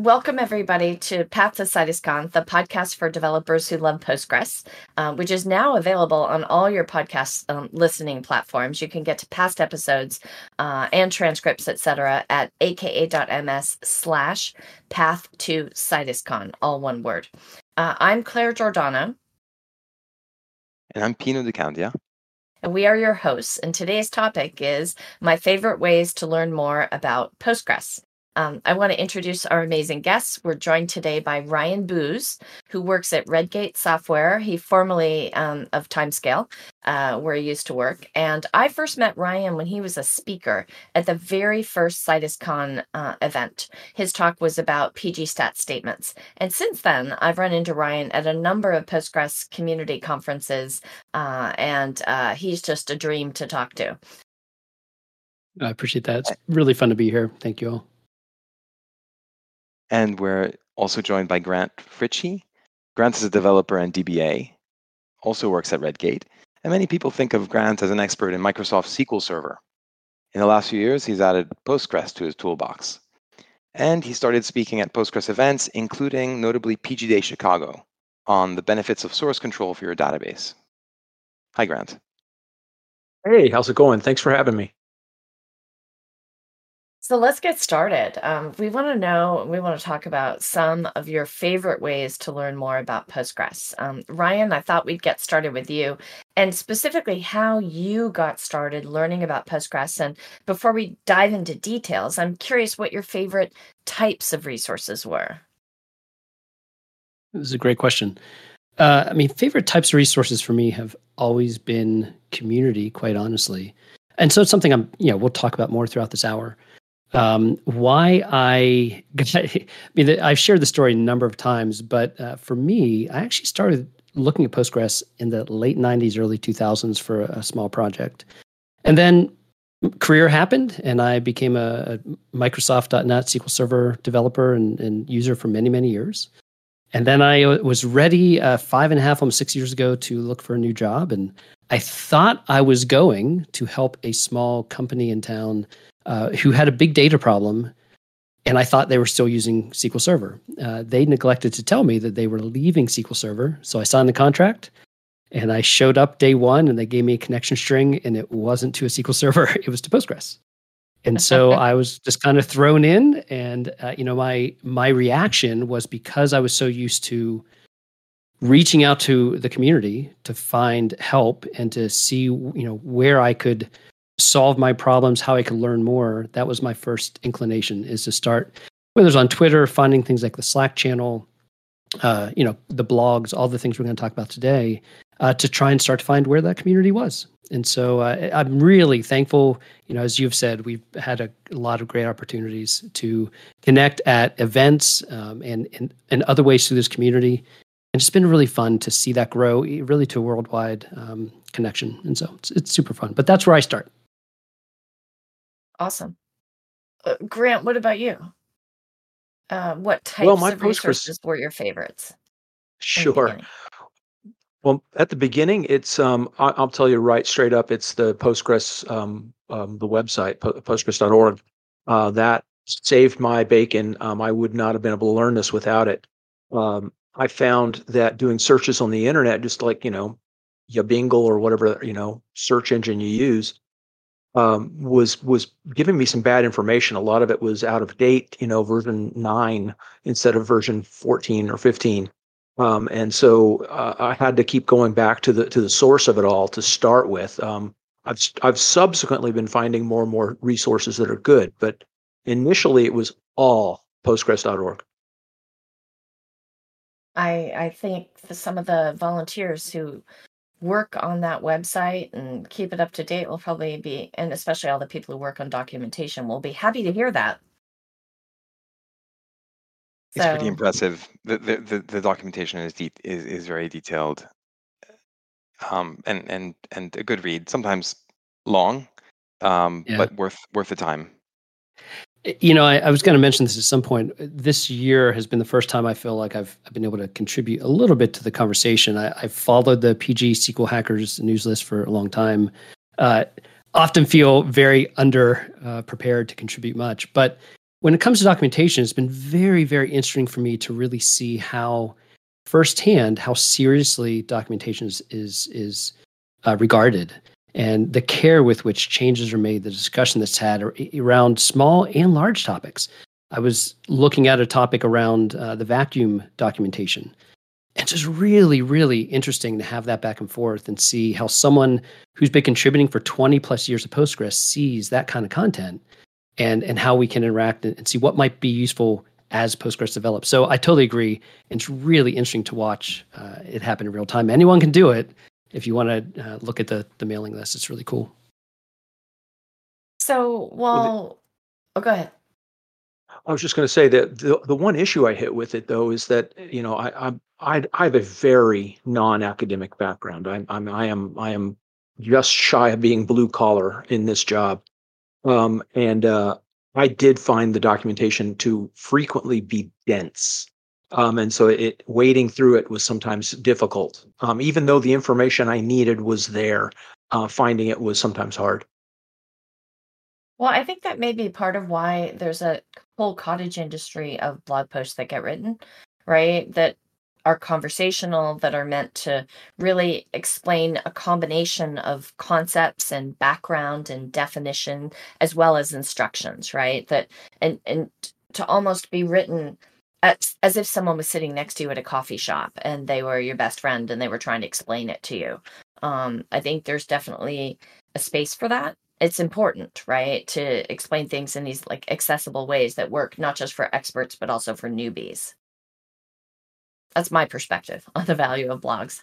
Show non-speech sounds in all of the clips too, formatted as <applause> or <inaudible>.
Welcome, everybody, to Path to CitusCon, the podcast for developers who love Postgres, uh, which is now available on all your podcast um, listening platforms. You can get to past episodes uh, and transcripts, etc., at aka.ms slash path to CitusCon, all one word. Uh, I'm Claire Giordano. And I'm Pino de Candia. And we are your hosts. And today's topic is my favorite ways to learn more about Postgres. Um, I want to introduce our amazing guests. We're joined today by Ryan Booz, who works at Redgate Software. He formerly um, of Timescale, uh, where he used to work. And I first met Ryan when he was a speaker at the very first CitusCon uh, event. His talk was about PG stat statements. And since then, I've run into Ryan at a number of Postgres community conferences, uh, and uh, he's just a dream to talk to. I appreciate that. It's really fun to be here. Thank you all. And we're also joined by Grant Fritchey. Grant is a developer and DBA, also works at Redgate. And many people think of Grant as an expert in Microsoft SQL Server. In the last few years, he's added Postgres to his toolbox. And he started speaking at Postgres events, including notably PG Day Chicago, on the benefits of source control for your database. Hi, Grant. Hey, how's it going? Thanks for having me. So let's get started. Um, we want to know, we want to talk about some of your favorite ways to learn more about Postgres. Um, Ryan, I thought we'd get started with you and specifically how you got started learning about Postgres. And before we dive into details, I'm curious what your favorite types of resources were. This is a great question. Uh, I mean, favorite types of resources for me have always been community, quite honestly. And so it's something I'm, you know, we'll talk about more throughout this hour um, why I, <laughs> I mean, I've shared the story a number of times, but uh, for me, I actually started looking at Postgres in the late 90s, early 2000s for a, a small project. And then career happened, and I became a, a Microsoft.NET SQL Server developer and, and, user for many, many years. And then I was ready uh, five and a half, almost six years ago to look for a new job. And I thought I was going to help a small company in town uh, who had a big data problem, and I thought they were still using SQL Server. Uh, they neglected to tell me that they were leaving SQL Server, so I signed the contract. And I showed up day one, and they gave me a connection string, and it wasn't to a SQL Server; <laughs> it was to Postgres. And so <laughs> I was just kind of thrown in, and uh, you know, my my reaction was because I was so used to reaching out to the community to find help and to see you know where I could solve my problems, how I could learn more. That was my first inclination is to start, whether it's on Twitter, finding things like the Slack channel, uh, you know, the blogs, all the things we're going to talk about today, uh, to try and start to find where that community was. And so uh, I'm really thankful. You know, as you've said, we've had a, a lot of great opportunities to connect at events um, and, and and other ways through this community. And it's been really fun to see that grow, really to a worldwide um, connection. And so it's, it's super fun. But that's where I start. Awesome. Uh, Grant, what about you? Uh, what types well, my of resources were your favorites? Sure. Well, at the beginning, it's um, I- will tell you right straight up, it's the Postgres, um, um, the website, Postgres.org. Uh, that saved my bacon. Um, I would not have been able to learn this without it. Um, I found that doing searches on the internet, just like you know, Yabingle or whatever you know search engine you use, um, was was giving me some bad information. A lot of it was out of date, you know, version nine instead of version fourteen or fifteen. Um, and so uh, I had to keep going back to the to the source of it all to start with. Um, I've I've subsequently been finding more and more resources that are good, but initially it was all Postgres.org. I I think some of the volunteers who work on that website and keep it up to date will probably be, and especially all the people who work on documentation will be happy to hear that. It's pretty impressive. The, the the, the documentation is deep is, is very detailed, um, and and and a good read. Sometimes long, um, yeah. but worth worth the time. You know, I, I was going to mention this at some point. This year has been the first time I feel like I've, I've been able to contribute a little bit to the conversation. I, I've followed the PG SQL Hackers news list for a long time. Uh, often feel very under uh, prepared to contribute much, but when it comes to documentation, it's been very, very interesting for me to really see how firsthand how seriously documentation is is, is uh, regarded and the care with which changes are made, the discussion that's had around small and large topics. I was looking at a topic around uh, the vacuum documentation. And it's just really, really interesting to have that back and forth and see how someone who's been contributing for 20 plus years of Postgres sees that kind of content and, and how we can interact and, and see what might be useful as Postgres develops. So I totally agree. It's really interesting to watch uh, it happen in real time. Anyone can do it if you want to uh, look at the, the mailing list. It's really cool. So, well, well oh, go ahead. I was just going to say that the, the one issue I hit with it though is that you know I I I, I have a very non-academic background. I'm, I'm I am I am just shy of being blue collar in this job, um, and uh, I did find the documentation to frequently be dense. Um, and so it wading through it was sometimes difficult. Um, even though the information I needed was there, uh, finding it was sometimes hard. Well, I think that may be part of why there's a whole cottage industry of blog posts that get written, right? That are conversational, that are meant to really explain a combination of concepts and background and definition, as well as instructions, right? That and and to almost be written as, as if someone was sitting next to you at a coffee shop and they were your best friend and they were trying to explain it to you. Um, I think there's definitely a space for that it's important right to explain things in these like accessible ways that work not just for experts but also for newbies that's my perspective <laughs> on the value of blogs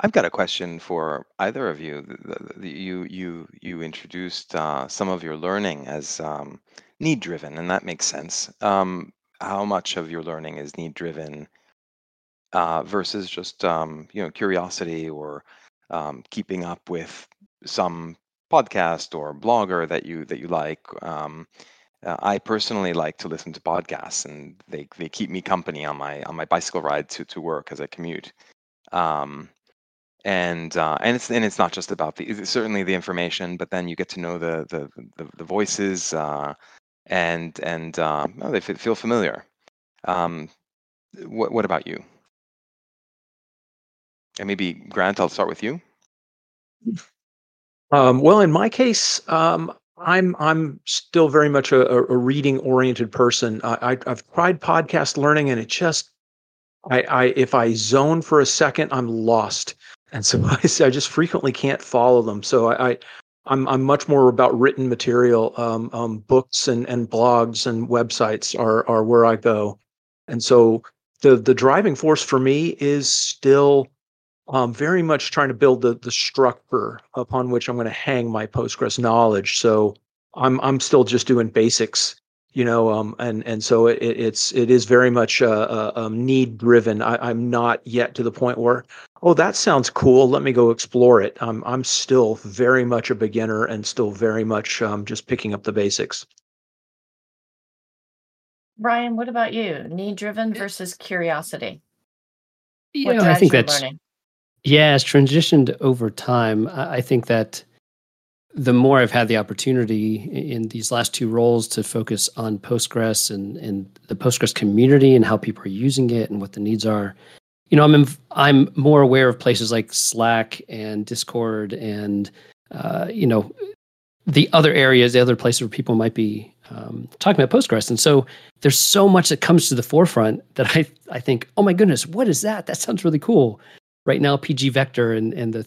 I've got a question for either of you. The- the- You you you introduced uh, some of your learning as um, need driven, and that makes sense. Um, how much of your learning is need driven uh, versus just um, you know curiosity or um, keeping up with some podcast or blogger that you that you like. Um, uh, I personally like to listen to podcasts, and they they keep me company on my on my bicycle ride to to work as I commute. Um, and uh, and it's and it's not just about the certainly the information, but then you get to know the the the, the voices, uh, and and uh, oh, they feel familiar. Um, what what about you? And maybe Grant, I'll start with you. Um, well, in my case, um, I'm I'm still very much a, a reading oriented person. I, I, have tried podcast learning, and it just I, I if I zone for a second, I'm lost, and so <laughs> I, I just frequently can't follow them. So I, I I'm I'm much more about written material. Um, um, books and and blogs and websites are are where I go, and so the the driving force for me is still um, very much trying to build the the structure upon which I'm going to hang my Postgres knowledge. So I'm I'm still just doing basics, you know, um, and and so it, it's it is very much uh, uh, um, need driven. I, I'm not yet to the point where oh that sounds cool, let me go explore it. I'm I'm still very much a beginner and still very much um, just picking up the basics. Ryan, what about you? Need driven versus curiosity? Yeah, I think that's learning? Yeah, it's transitioned over time. I think that the more I've had the opportunity in these last two roles to focus on Postgres and, and the Postgres community and how people are using it and what the needs are, you know, I'm I'm more aware of places like Slack and Discord and uh, you know the other areas, the other places where people might be um, talking about Postgres. And so there's so much that comes to the forefront that I I think, oh my goodness, what is that? That sounds really cool right now PG Vector and, and the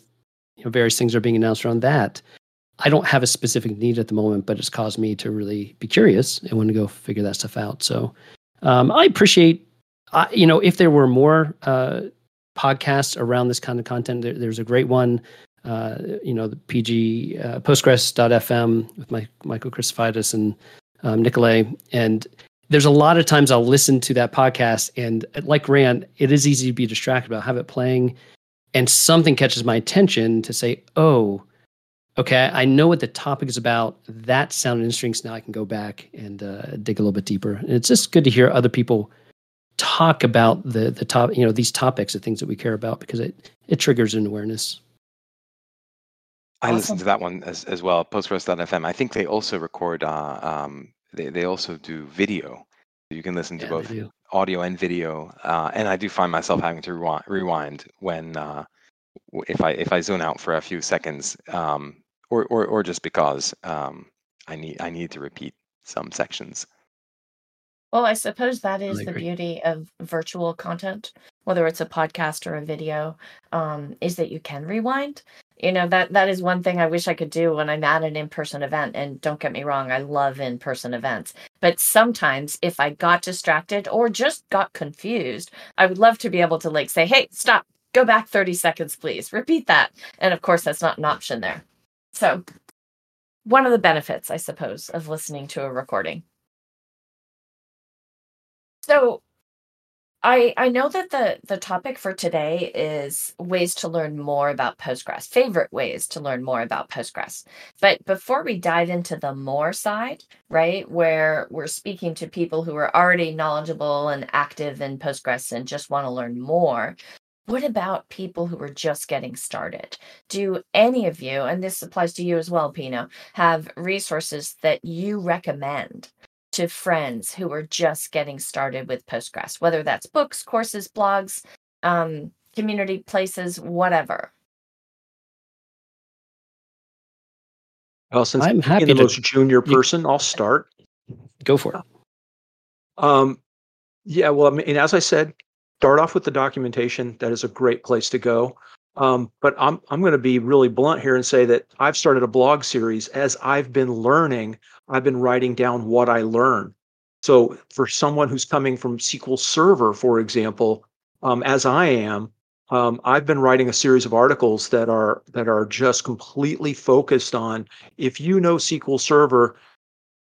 you know, various things are being announced around that. I don't have a specific need at the moment, but it's caused me to really be curious and want to go figure that stuff out. So um, I appreciate, uh, you know, if there were more uh, podcasts around this kind of content, there, there's a great one, uh, you know, the PG uh, Postgres.fm with my, Michael Christofides and um, Nikolay. And there's a lot of times I'll listen to that podcast and like Rand, it is easy to be distracted about have it playing and something catches my attention to say, oh, okay, I know what the topic is about. That sounded interesting. So now I can go back and uh, dig a little bit deeper. And it's just good to hear other people talk about the the top, you know, these topics, the things that we care about, because it it triggers an awareness. I awesome. listened to that one as, as well, Postgres.fm. I think they also record uh, um, they, they also do video. You can listen to Yeah, both audio and video. Uh, and I do find myself having to rewind, rewind when uh, if I if I zone out for a few seconds, um, or, or or just because um, I need I need to repeat some sections. Well, I suppose that is the beauty of virtual content, whether it's a podcast or a video, um, is that you can rewind. You know, that that is one thing I wish I could do when I'm at an in-person event. And don't get me wrong, I love in-person events. But sometimes if I got distracted or just got confused, I would love to be able to like say, hey, stop, go back 30 seconds, please. Repeat that. And of course, that's not an option there. So one of the benefits, I suppose, of listening to a recording. So I I know that the the topic for today is ways to learn more about Postgres, favorite ways to learn more about Postgres. But before we dive into the more side, right, where we're speaking to people who are already knowledgeable and active in Postgres and just want to learn more, what about people who are just getting started? Do any of you, and this applies to you as well, Pino, have resources that you recommend to friends who are just getting started with Postgres, whether that's books, courses, blogs, um, community places, whatever. Well, since I'm I'm happy the to- most junior you- person, I'll start. Go for it. Um, yeah, well, I mean, as I said, start off with the documentation. That is a great place to go. Um, but I'm I'm going to be really blunt here and say that I've started a blog series as I've been learning. I've been writing down what I learn. So for someone who's coming from SQL Server, for example, um, as I am, um, I've been writing a series of articles that are that are just completely focused on if you know SQL Server,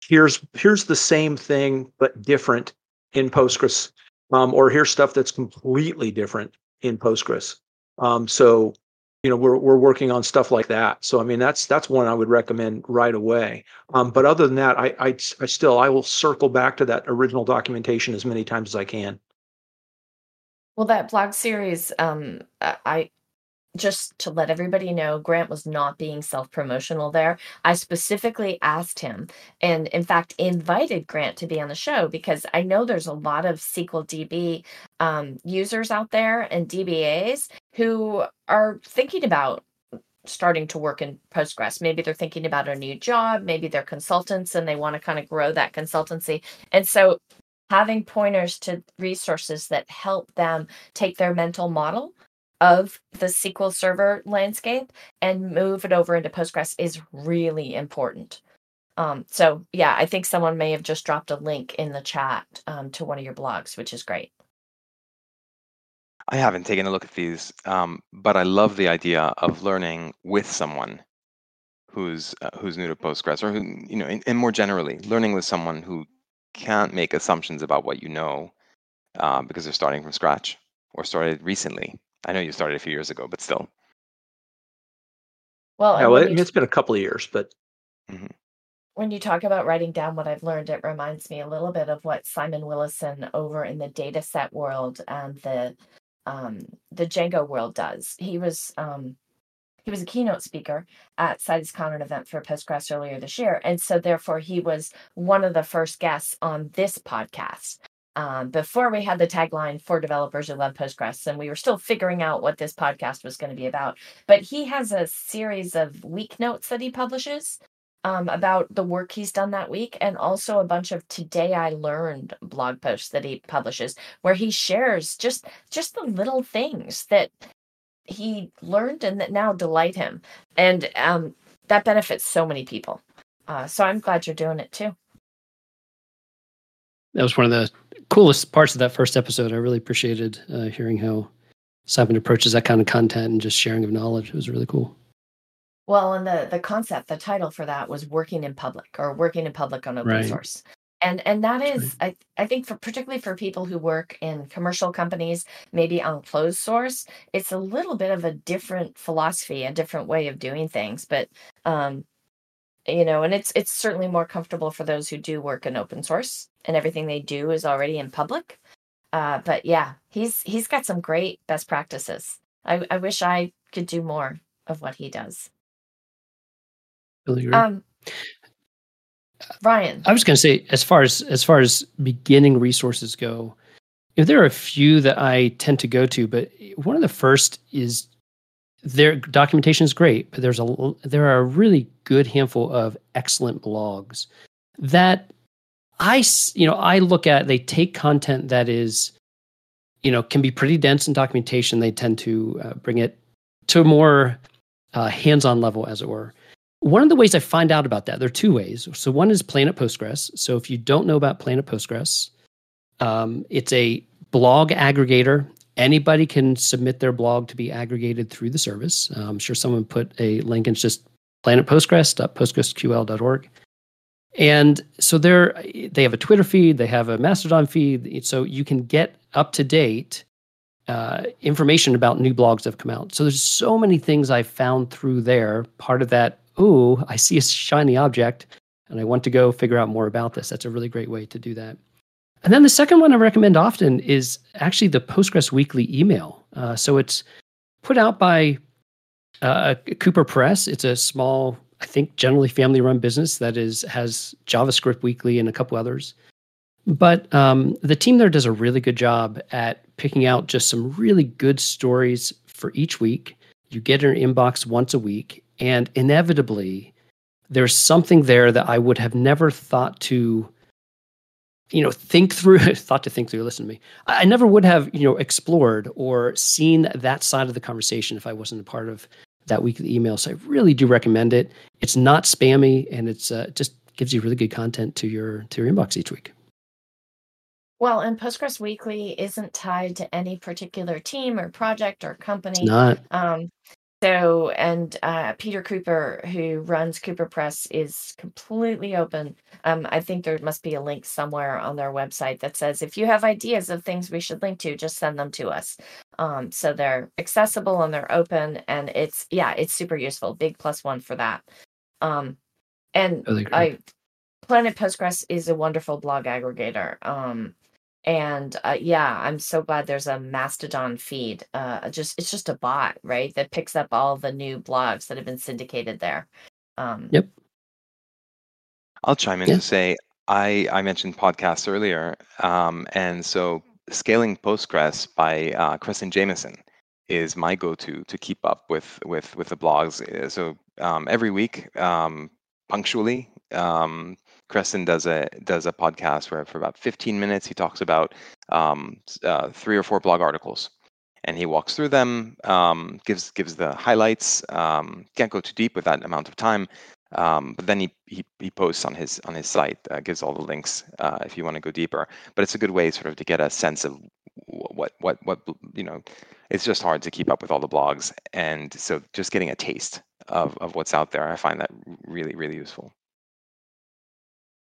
here's here's the same thing but different in Postgres, um, or here's stuff that's completely different in Postgres. Um, so, you know, we're we're working on stuff like that. So, I mean, that's that's one I would recommend right away. Um, but other than that, I, I I still I will circle back to that original documentation as many times as I can. Well, that blog series, um, I I- just to let everybody know, Grant was not being self promotional there. I specifically asked him, and in fact, invited Grant to be on the show because I know there's a lot of SQL DB um, users out there and DBAs who are thinking about starting to work in Postgres. Maybe they're thinking about a new job, maybe they're consultants and they want to kind of grow that consultancy. And so having pointers to resources that help them take their mental model of the SQL Server landscape and move it over into Postgres is really important. Um, so yeah, I think someone may have just dropped a link in the chat um, to one of your blogs, which is great. I haven't taken a look at these, um, but I love the idea of learning with someone who's uh, who's new to Postgres, or who you know, and, and more generally, learning with someone who can't make assumptions about what you know uh, because they're starting from scratch or started recently. I know you started a few years ago, but still. Well, Yeah, well, when I it's been a couple of years, but when you talk about writing down what I've learned, it reminds me a little bit of what Simon Willison over in the Datasette world and the um, the Django world does. He was um, he was a keynote speaker at CitusCon, an event for Postgres earlier this year, and so therefore he was one of the first guests on this podcast. Um, before we had the tagline for developers who love Postgres, and we were still figuring out what this podcast was going to be about. But he has a series of week notes that he publishes um, about the work he's done that week, and also a bunch of today I learned blog posts that he publishes, where he shares just just the little things that he learned and that now delight him, and um, that benefits so many people. Uh, so I'm glad you're doing it too. That was one of the coolest parts of that first episode. I really appreciated uh, hearing how Simon approaches that kind of content and just sharing of knowledge. It was really cool. Well, and the the concept, the title for that was working in public or working in public on open Right. source. And and That's is I I think for particularly for people who work in commercial companies, maybe on closed source, it's a little bit of a different philosophy, a different way of doing things, but um you know, and it's it's certainly more comfortable for those who do work in open source and everything they do is already in public. Uh but yeah, he's he's got some great best practices. I I wish I could do more of what he does. Really. Um, Ryan. I was going to say, as far as as far as beginning resources go, you know, there are a few that I tend to go to, but one of the first is their documentation is great, but there's a there are a really good handful of excellent blogs that I you know I look at. They take content that is you know can be pretty dense in documentation. They tend to uh, bring it to a more uh, hands-on level, as it were. One of the ways I find out about that, there are two ways. So one is Planet Postgres. So if you don't know about Planet Postgres, um, it's a blog aggregator. Anybody can submit their blog to be aggregated through the service. Uh, I'm sure someone put a link. It's just planetpostgres.postgresql.org. And so they're they have a Twitter feed, they have a Mastodon feed, so you can get up to date uh, information about new blogs that have come out. So there's so many things I found through there. Part of that, oh, I see a shiny object, and I want to go figure out more about this. That's a really great way to do that. And then the second one I recommend often is actually the Postgres Weekly email. Uh, so it's put out by uh, Cooperpress. It's a small, I think, generally family-run business that is has JavaScript Weekly and a couple others. But um, the team there does a really good job at picking out just some really good stories for each week. You get in your inbox once a week, and inevitably, there's something there that I would have never thought to, you know, think through. <laughs> thought to think through. Listen to me. I, never would have, you know, explored or seen that side of the conversation if I wasn't a part of that weekly email. So I really do recommend it. It's not spammy, and it's uh, just gives you really good content to your to your inbox each week. Well, and Postgres Weekly isn't tied to any particular team or project or company. It's not. Um, so, and uh, Peter Cooper, who runs Cooperpress, is completely open. Um, I think there must be a link somewhere on their website that says if you have ideas of things we should link to, just send them to us. Um, so they're accessible and they're open, and it's yeah, it's super useful. Big plus one for that. Um, and I Planet Postgres is a wonderful blog aggregator. Um, and uh, yeah, I'm so glad there's a Mastodon feed. Uh, just it's just a bot, right, that picks up all the new blogs that have been syndicated there. Um, Yep. I'll chime in Yeah. to say I I mentioned podcasts earlier, um, and so scaling Postgres by uh, Creston Jamison is my go-to to keep up with with with the blogs. Uh, So um, every week, um, punctually, um, Creston does a does a podcast where for about 15 minutes he talks about um, uh, three or four blog articles, and he walks through them, um, gives gives the highlights. Um, can't go too deep with that amount of time, um, but then he, he he posts on his on his site, uh, gives all the links uh, if you want to go deeper. But it's a good way sort of to get a sense of what what what you know. It's just hard to keep up with all the blogs, and so just getting a taste of of what's out there, I find that really really useful.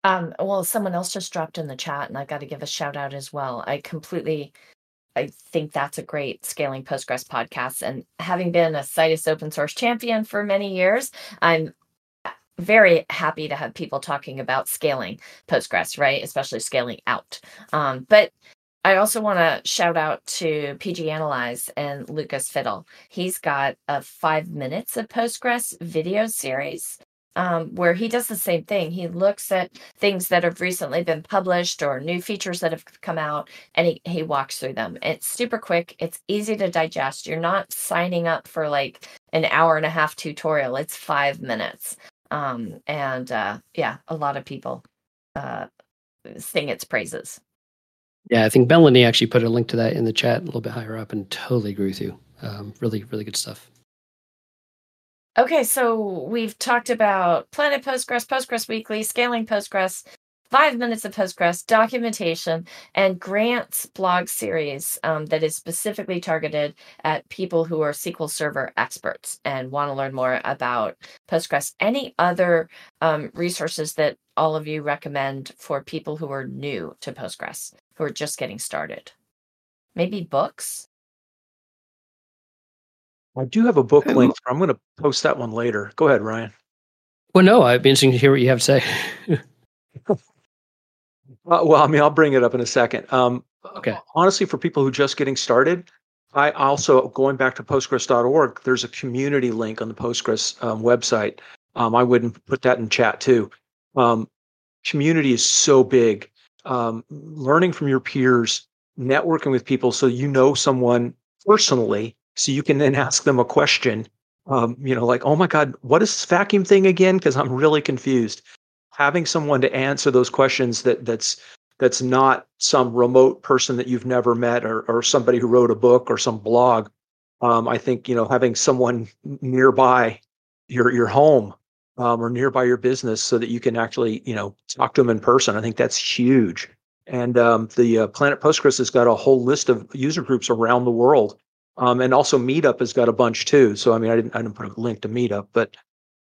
Um, well, someone else just dropped in the chat, and I've got to give a shout out as well. I completely, I think that's a great scaling Postgres podcast. And having been a Citus open source champion for many years, I'm very happy to have people talking about scaling Postgres, right? Especially scaling out. Um, but I also want to shout out to pganalyze and Lukas Fittl. He's got a five minutes of Postgres video series um, where he does the same thing. He looks at things that have recently been published or new features that have come out and he, he walks through them. It's super quick, it's easy to digest. You're not signing up for like an hour and a half tutorial, it's five minutes. Um, and uh, yeah, a lot of people uh, sing its praises. Yeah, I think Melanie actually put a link to that in the chat a little bit higher up, and totally agree with you. Um, really, really good stuff. Okay, so we've talked about Planet Postgres, Postgres Weekly, scaling Postgres, five minutes of Postgres, documentation, and Grant's blog series um, that is specifically targeted at people who are SQL Server experts and want to learn more about Postgres. Any other um, resources that all of you recommend for people who are new to Postgres, who are just getting started? Maybe books? I do have a book And- link. I'm going to post that one later. Go ahead, Ryan. Well, no, I'd be interesting to hear what you have to say. <laughs> Uh, well, I mean, I'll bring it up in a second. Um, Okay. Honestly, for people who just getting started, I also going back to Postgres.org. There's a community link on the Postgres um, website. Um, I wouldn't put that in chat too. Um, community is so big. Um, learning from your peers, networking with people so you know someone personally, so you can then ask them a question. Um, you know, like, oh my God, what is this vacuum thing again? Because I'm really confused. Having someone to answer those questions that that's that's not some remote person that you've never met or, or somebody who wrote a book or some blog. Um, I think you know having someone nearby your your home um, or nearby your business so that you can actually you know talk to them in person. I think that's huge. And um, the uh, Planet Postgres has got a whole list of user groups around the world, um, and also Meetup has got a bunch too. So I mean, I didn't I didn't put a link to Meetup, but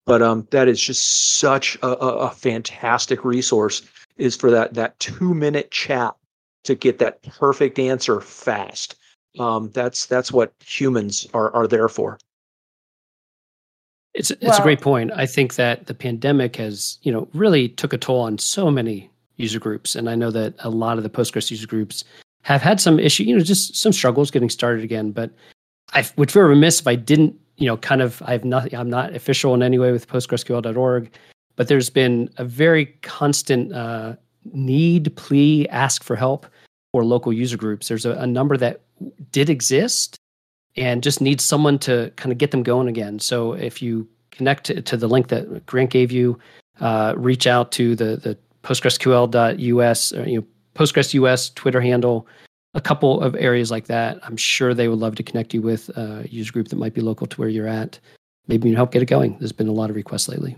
but um, that is just such a, a, a fantastic resource is for that that two minute chat to get that perfect answer fast. Um, that's that's what humans are are there for. It's it's well, a great point. I think that the pandemic has you know really took a toll on so many user groups, and I know that a lot of the Postgres user groups have had some issue, you know, just some struggles getting started again. But I would feel remiss if I didn't, you know, kind of I've not I'm not official in any way with PostgreSQL.org, but there's been a very constant uh, need, plea, ask for help for local user groups. There's a, a number that did exist and just needs someone to kind of get them going again. So if you connect to, to the link that Grant gave you, uh, reach out to the the PostgreSQL.us, or, you know, Postgres US Twitter handle, a couple of areas like that. I'm sure they would love to connect you with a user group that might be local to where you're at. Maybe you can help get it going. There's been a lot of requests lately.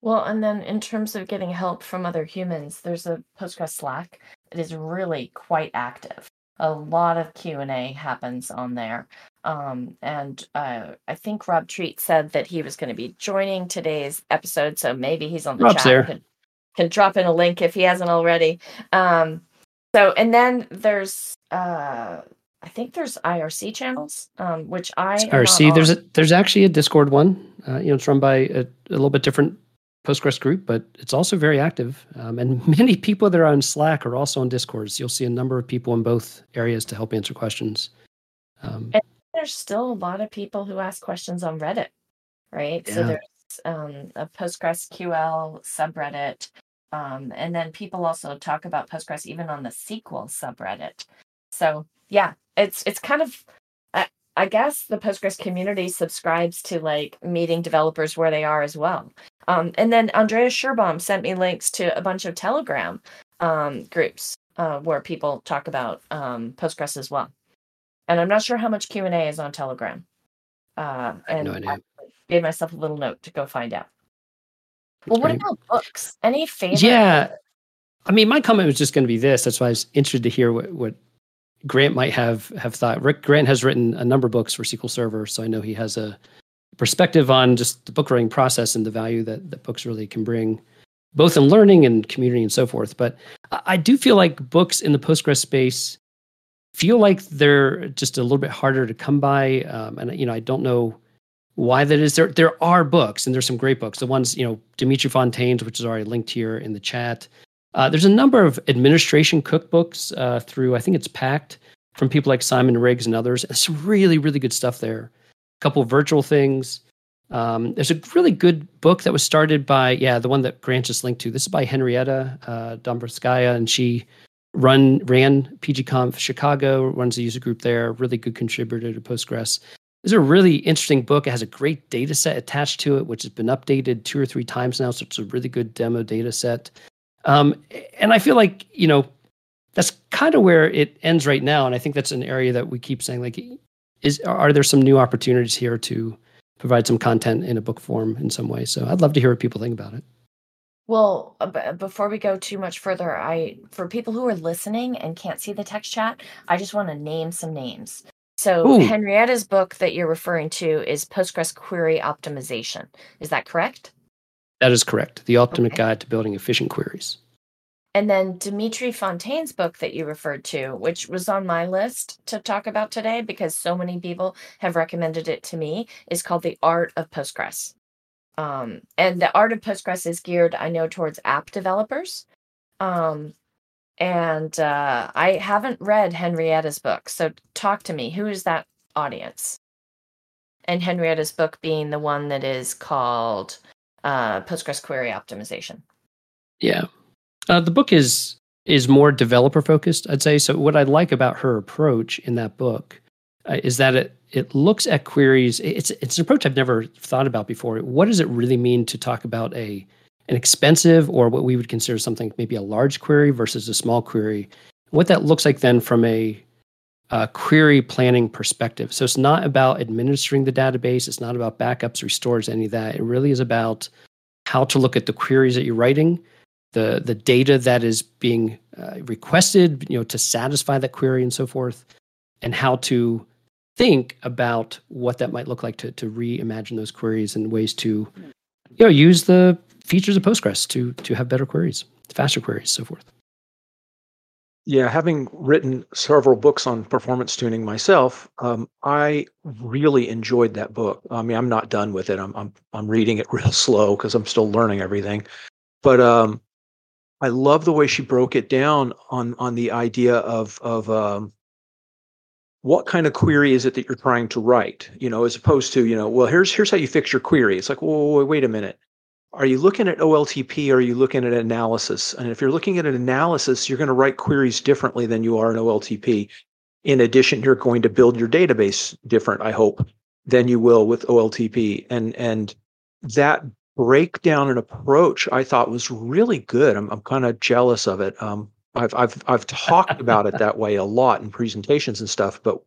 Well, and then in terms of getting help from other humans, there's a Postgres Slack that is really quite active. A lot of Q and A happens on there, um, and uh, I think Rob Treat said that he was going to be joining today's episode, so maybe he's on the Rob's chat. There. Can drop in a link if he hasn't already. Um, so, and then there's uh, I think there's IRC channels, um, which I IRC. There's a there's actually a Discord one. Uh, you know, it's run by a, a, little bit different Postgres group, but it's also very active. Um, and <laughs> many people that are on Slack are also on Discord. So you'll see a number of people in both areas to help answer questions. Um, and there's still a lot of people who ask questions on Reddit, right? Yeah. So there's um, a PostgreSQL subreddit. Um, and then people also talk about Postgres even on the SQL subreddit. So yeah, it's it's kind of I, I guess the Postgres community subscribes to like meeting developers where they are as well. Um, and then Andrea Scherbaum sent me links to a bunch of Telegram um, groups uh, where people talk about um, Postgres as well. And I'm not sure how much Q and A is on Telegram. Uh, and no I gave myself a little note to go find out. Well, what about books? Any favorite? Yeah, I mean, my comment was just going to be this. That's why I was interested to hear what, what Grant might have have thought. Rick Grant has written a number of books for SQL Server, so I know he has a perspective on just the book writing process and the value that, that books really can bring, both in learning and community and so forth. But I do feel like books in the Postgres space feel like they're just a little bit harder to come by. Um, and you know, I don't know why that is. There there are books, and there's some great books. The ones you know, Dimitri Fontaine's, which is already linked here in the chat. Uh, there's a number of administration cookbooks uh, through I think it's Packt from people like Simon Riggs and others. And some really really good stuff there A couple virtual things. Um, there's a really good book that was started by, yeah, the one that Grant just linked to. This is by Henrietta uh, Dombrovskaya, and she run ran PGConf Chicago, runs a user group there. Really good contributor to Postgres. This is a really interesting book. It has a great data set attached to it, which has been updated two or three times now. So it's a really good demo data set. Um, and I feel like, you know, that's kind of where it ends right now. And I think that's an area that we keep saying, like, is are there some new opportunities here to provide some content in a book form in some way? So I'd love to hear what people think about it. Well, uh, before we go too much further, I for people who are listening and can't see the text chat, I just want to name some names. So Ooh. Henrietta's book that you're referring to is Postgres Query Optimization. Is that correct? That is correct. The Ultimate okay. Guide to Building Efficient Queries. And then Dimitri Fontaine's book that you referred to, which was on my list to talk about today because so many people have recommended it to me, is called The Art of Postgres. Um, and the Art of Postgres is geared, I know, towards app developers. Um, and uh, I haven't read Henrietta's book. So talk to me. Who is that audience? And Henrietta's book being the one that is called uh, Postgres Query Optimization. Yeah, uh, the book is is more developer focused, I'd say. So what I like about her approach in that book uh, is that it it looks at queries. It's it's an approach I've never thought about before. What does it really mean to talk about a an expensive or what we would consider something maybe a large query versus a small query? What that looks like then from a uh, query planning perspective. So it's not about administering the database. It's not about backups, restores, any of that. It really is about how to look at the queries that you're writing, the the data that is being uh, requested, you know, to satisfy that query and so forth, and how to think about what that might look like to to reimagine those queries and ways to, you know, use the features of Postgres to to have better queries, faster queries, so forth. Yeah, having written several books on performance tuning myself, um, I really enjoyed that book. I mean, I'm not done with it. I'm I'm I'm reading it <laughs> real slow because I'm still learning everything. But um, I love the way she broke it down on on the idea of of um, what kind of query is it that you're trying to write? You know, as opposed to you know, well, here's here's how you fix your query. It's like, whoa, wait a minute are you looking at OLTP or are you looking at analysis? And if you're looking at an analysis, you're going to write queries differently than you are in OLTP. In addition, you're going to build your database different, I hope, than you will with OLTP. And and that breakdown and approach I thought was really good. I'm I'm kind of jealous of it. Um, I've I've I've talked about it that way a lot in presentations and stuff, but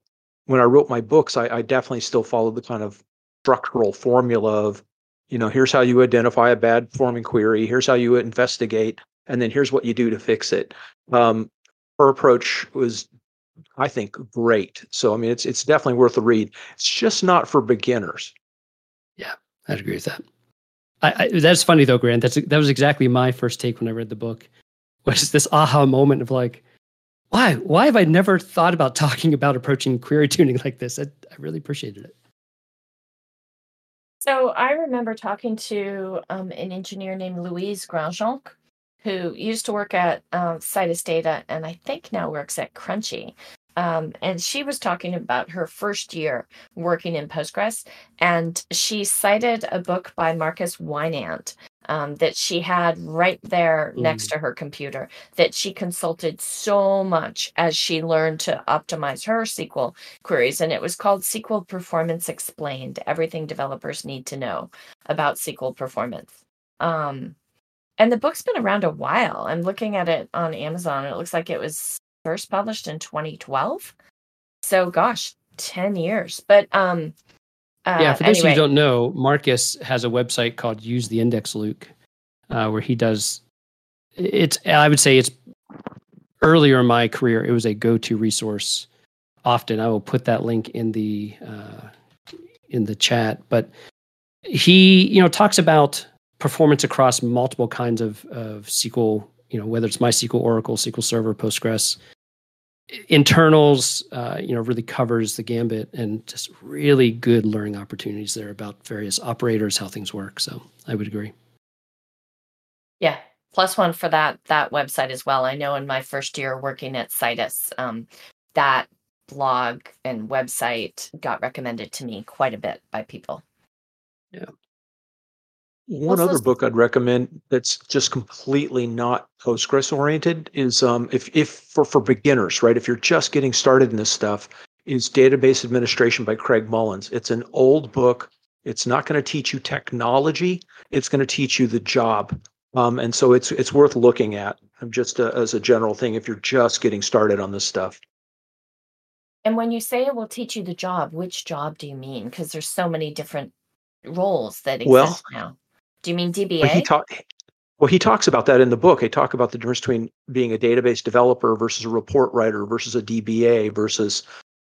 when I wrote my books, I, I definitely still followed the kind of structural formula of you know here's how you identify a bad forming query here's how you investigate and then here's what you do to fix it. Um, her approach was i think great. So i mean it's it's definitely worth a read. It's just not for beginners. Yeah i'd agree with that. I, I, that's funny though grant. That's that was exactly my first take when i read the book <laughs> was this aha moment of like why why have i never thought about talking about approaching query tuning like this? I, I really appreciated it so I remember talking to um, an engineer named Louise Grandjonc, who used to work at um, Citus Data and I think now works at Crunchy. Um, and she was talking about her first year working in Postgres, and she cited a book by Markus Winand um, that she had right there mm. next to her computer that she consulted so much as she learned to optimize her SQL queries. And it was called SQL Performance Explained Everything Developers Need to Know About SQL Performance. Um, and the book's been around a while. I'm looking at it on Amazon. It looks like it was first published in 2012. So, gosh, 10 years. But um, uh, yeah, for those anyway. of you who don't know, Markus has a website called Use the Index Luke, uh, where he does. It's I would say it's earlier in my career. It was a go-to resource. Often, I will put that link in the uh, in the chat. But he, you know, talks about performance across multiple kinds of of SQL. You know, whether it's MySQL, Oracle, SQL Server, Postgres, internals uh, you know really covers the gambit and just really good learning opportunities there about various operators how things work. So i would agree. Yeah plus one for that that website as well. I know in my first year working at citus um, that blog and website got recommended to me quite a bit by people. Yeah one other book I'd recommend that's just completely not Postgres oriented is um, if if for for beginners, right? If you're just getting started in this stuff, is Database Administration by Craig Mullins. It's an old book. It's not going to teach you technology. It's going to teach you the job. Um, and so it's it's worth looking at um, just a, as a general thing if you're just getting started on this stuff. And when you say it will teach you the job, which job do you mean? Because there's so many different roles that exist well, now. Do you mean DBA? Well, he, well, he talks about that in the book. He talk about the difference between being a database developer versus a report writer versus a DBA versus,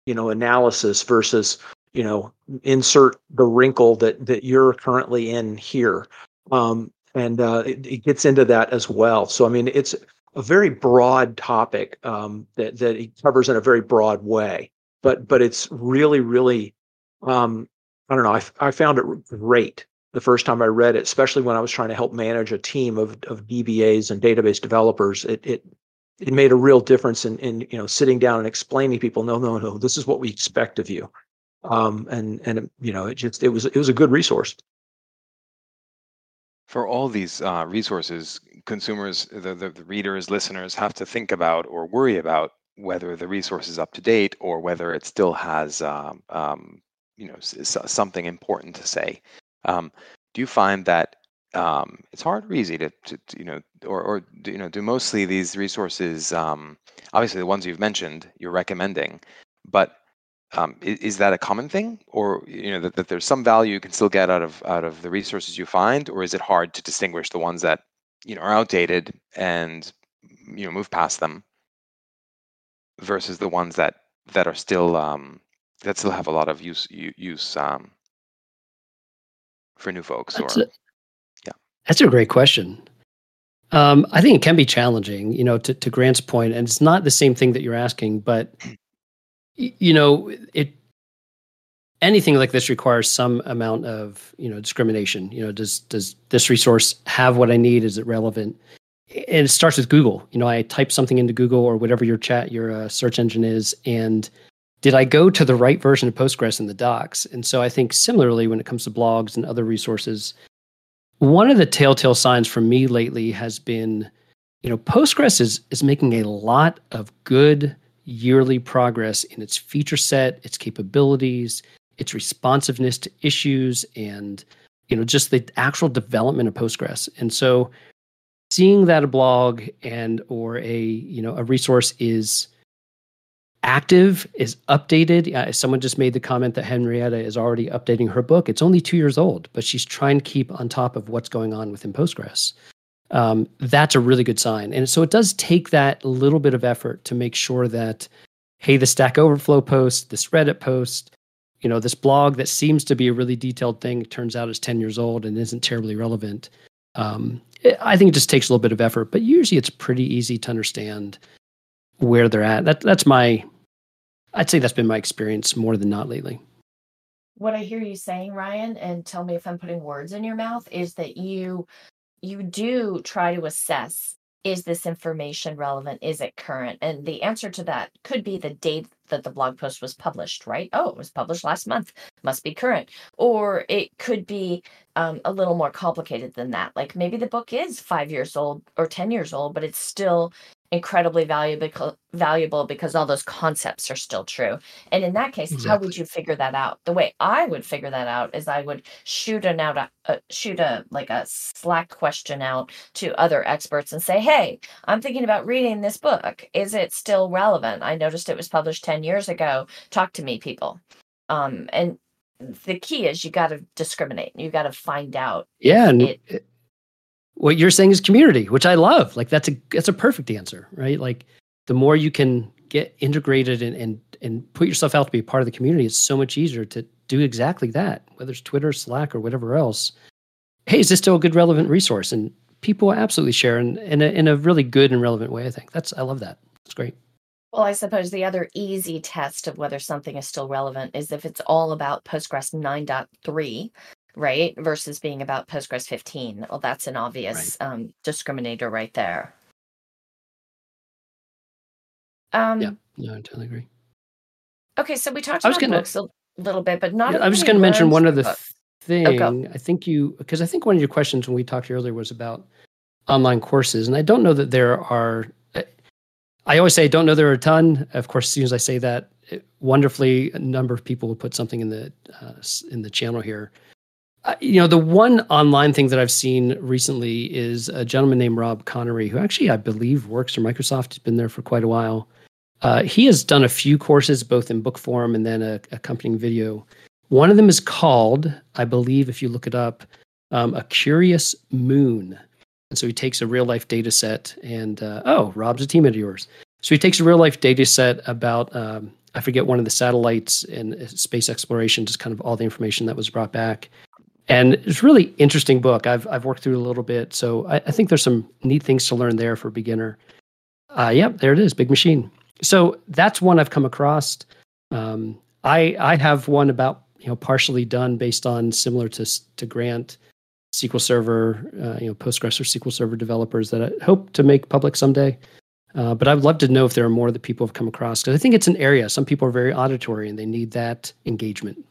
you know, analysis versus, you know, insert the wrinkle that that you're currently in here. Um, and uh, it, it, gets into that as well. So I mean, it's a very broad topic um, that that he covers in a very broad way. But but it's really really um, I don't know. I, I found it great the first time I read it, especially when I was trying to help manage a team of, of DBAs and database developers. It, it it made a real difference in, in you know sitting down and explaining to people, no, no, no, this is what we expect of you. Um, and and you know, it just it was it was a good resource. for all these uh, resources, consumers, the, the, the readers, listeners have to think about or worry about whether the resource is up to date or whether it still has um, um, you know something important to say. Um, do you find that um, it's hard or easy to, to, to, you know or, or do, you know do mostly these resources um, obviously the ones you've mentioned you're recommending but um, is, is, that a common thing? Or you know that, that there's some value you can still get out of out of the resources you find or is it hard to distinguish the ones that you know are outdated and you know move past them versus the ones that that are still um, that still have a lot of use use um, for new folks that's or a, yeah. that's a great question. Um, i think it can be challenging you know to, to grant's point and it's not the same thing that you're asking but you know it anything like this requires some amount of you know discrimination. You know does does this resource have what i need? Is it relevant? And it starts with google. You know i type something into google or whatever your chat your uh, search engine is and did i go to the right version of postgres in the docs and so i think similarly when it comes to blogs and other resources one of the telltale signs for me lately has been you know postgres is is making a lot of good yearly progress in its feature set, its capabilities, its responsiveness to issues, and you know just the actual development of Postgres. And so, seeing that a blog and or a you know a resource is active is updated uh, someone just made the comment that henrietta is already updating her book it's only two years old but she's trying to keep on top of what's going on within postgres um, that's a really good sign. And so it does take that little bit of effort to make sure that, hey, the Stack Overflow post, this Reddit post, you know, this blog that seems to be a really detailed thing turns out is 10 years old and isn't terribly relevant. Um, I think it just takes a little bit of effort, but usually it's pretty easy to understand where they're at. That, that's my, I'd say that's been my experience more than not lately. What I hear you saying, Ryan, and tell me if I'm putting words in your mouth, is that you you do try to assess is this information relevant? Is it current? And the answer to that could be the date that the blog post was published, right? Oh, it was published last month, must be current. Or it could be um, a little more complicated than that. Like maybe the book is five years old or 10 years old, but it's still incredibly valuable valuable because all those concepts are still true. And in that case, exactly. how would you figure that out? The way I would figure that out is I would shoot an out a, a, shoot a like a Slack question out to other experts and say, "Hey, I'm thinking about reading this book. Is it still relevant? I noticed it was published 10 years ago. Talk to me, people." Um, and the key is you got to discriminate. You got to find out. Yeah, and it, what you're saying is community, which I love. Like that's a that's a perfect answer, right? Like the more you can get integrated and and and put yourself out to be part of the community, it's so much easier to do exactly that. Whether it's Twitter, Slack, or whatever else. Hey, is this still a good relevant resource? And people absolutely share in in a, in a really good and relevant way. I think that's I love that. It's great. Well, I suppose the other easy test of whether something is still relevant is if it's all about Postgres 9.3 right? Versus being about Postgres 15. Well, that's an obvious right. um, discriminator right there. Um, yeah, no, I totally agree. Okay, so we talked about gonna, books a little bit, but not. Yeah, I was just going to mention one other thing. Oh, I think you because I think one of your questions when we talked earlier was about online courses, and I don't know that there are. I always say I don't know there are a ton. Of course, as soon as I say that, it, wonderfully a number of people will put something in the uh, in the channel here. Uh, you know, the one online thing that I've seen recently is a gentleman named Rob Conery, who actually I believe works for Microsoft. He's been there for quite a while. Uh, he has done a few courses, both in book form and then a accompanying video. One of them is called, I believe, if you look it up, um, A Curious Moon. And so he takes a real life data set and, uh, oh, Rob's a teammate of yours. So he takes a real life data set about, um, I forget, one of the satellites in uh, space exploration, just kind of all the information that was brought back and it's really interesting book. I've I've worked through a little bit, so I, I think there's some neat things to learn there for a beginner. Uh, yep, there it is, Big Machine. So that's one I've come across. Um, I I have one about you know partially done based on similar to to Grant SQL Server, uh, you know Postgres or SQL Server developers that I hope to make public someday. Uh, but I'd love to know if there are more that people have come across because I think it's an area. Some people are very auditory and they need that engagement.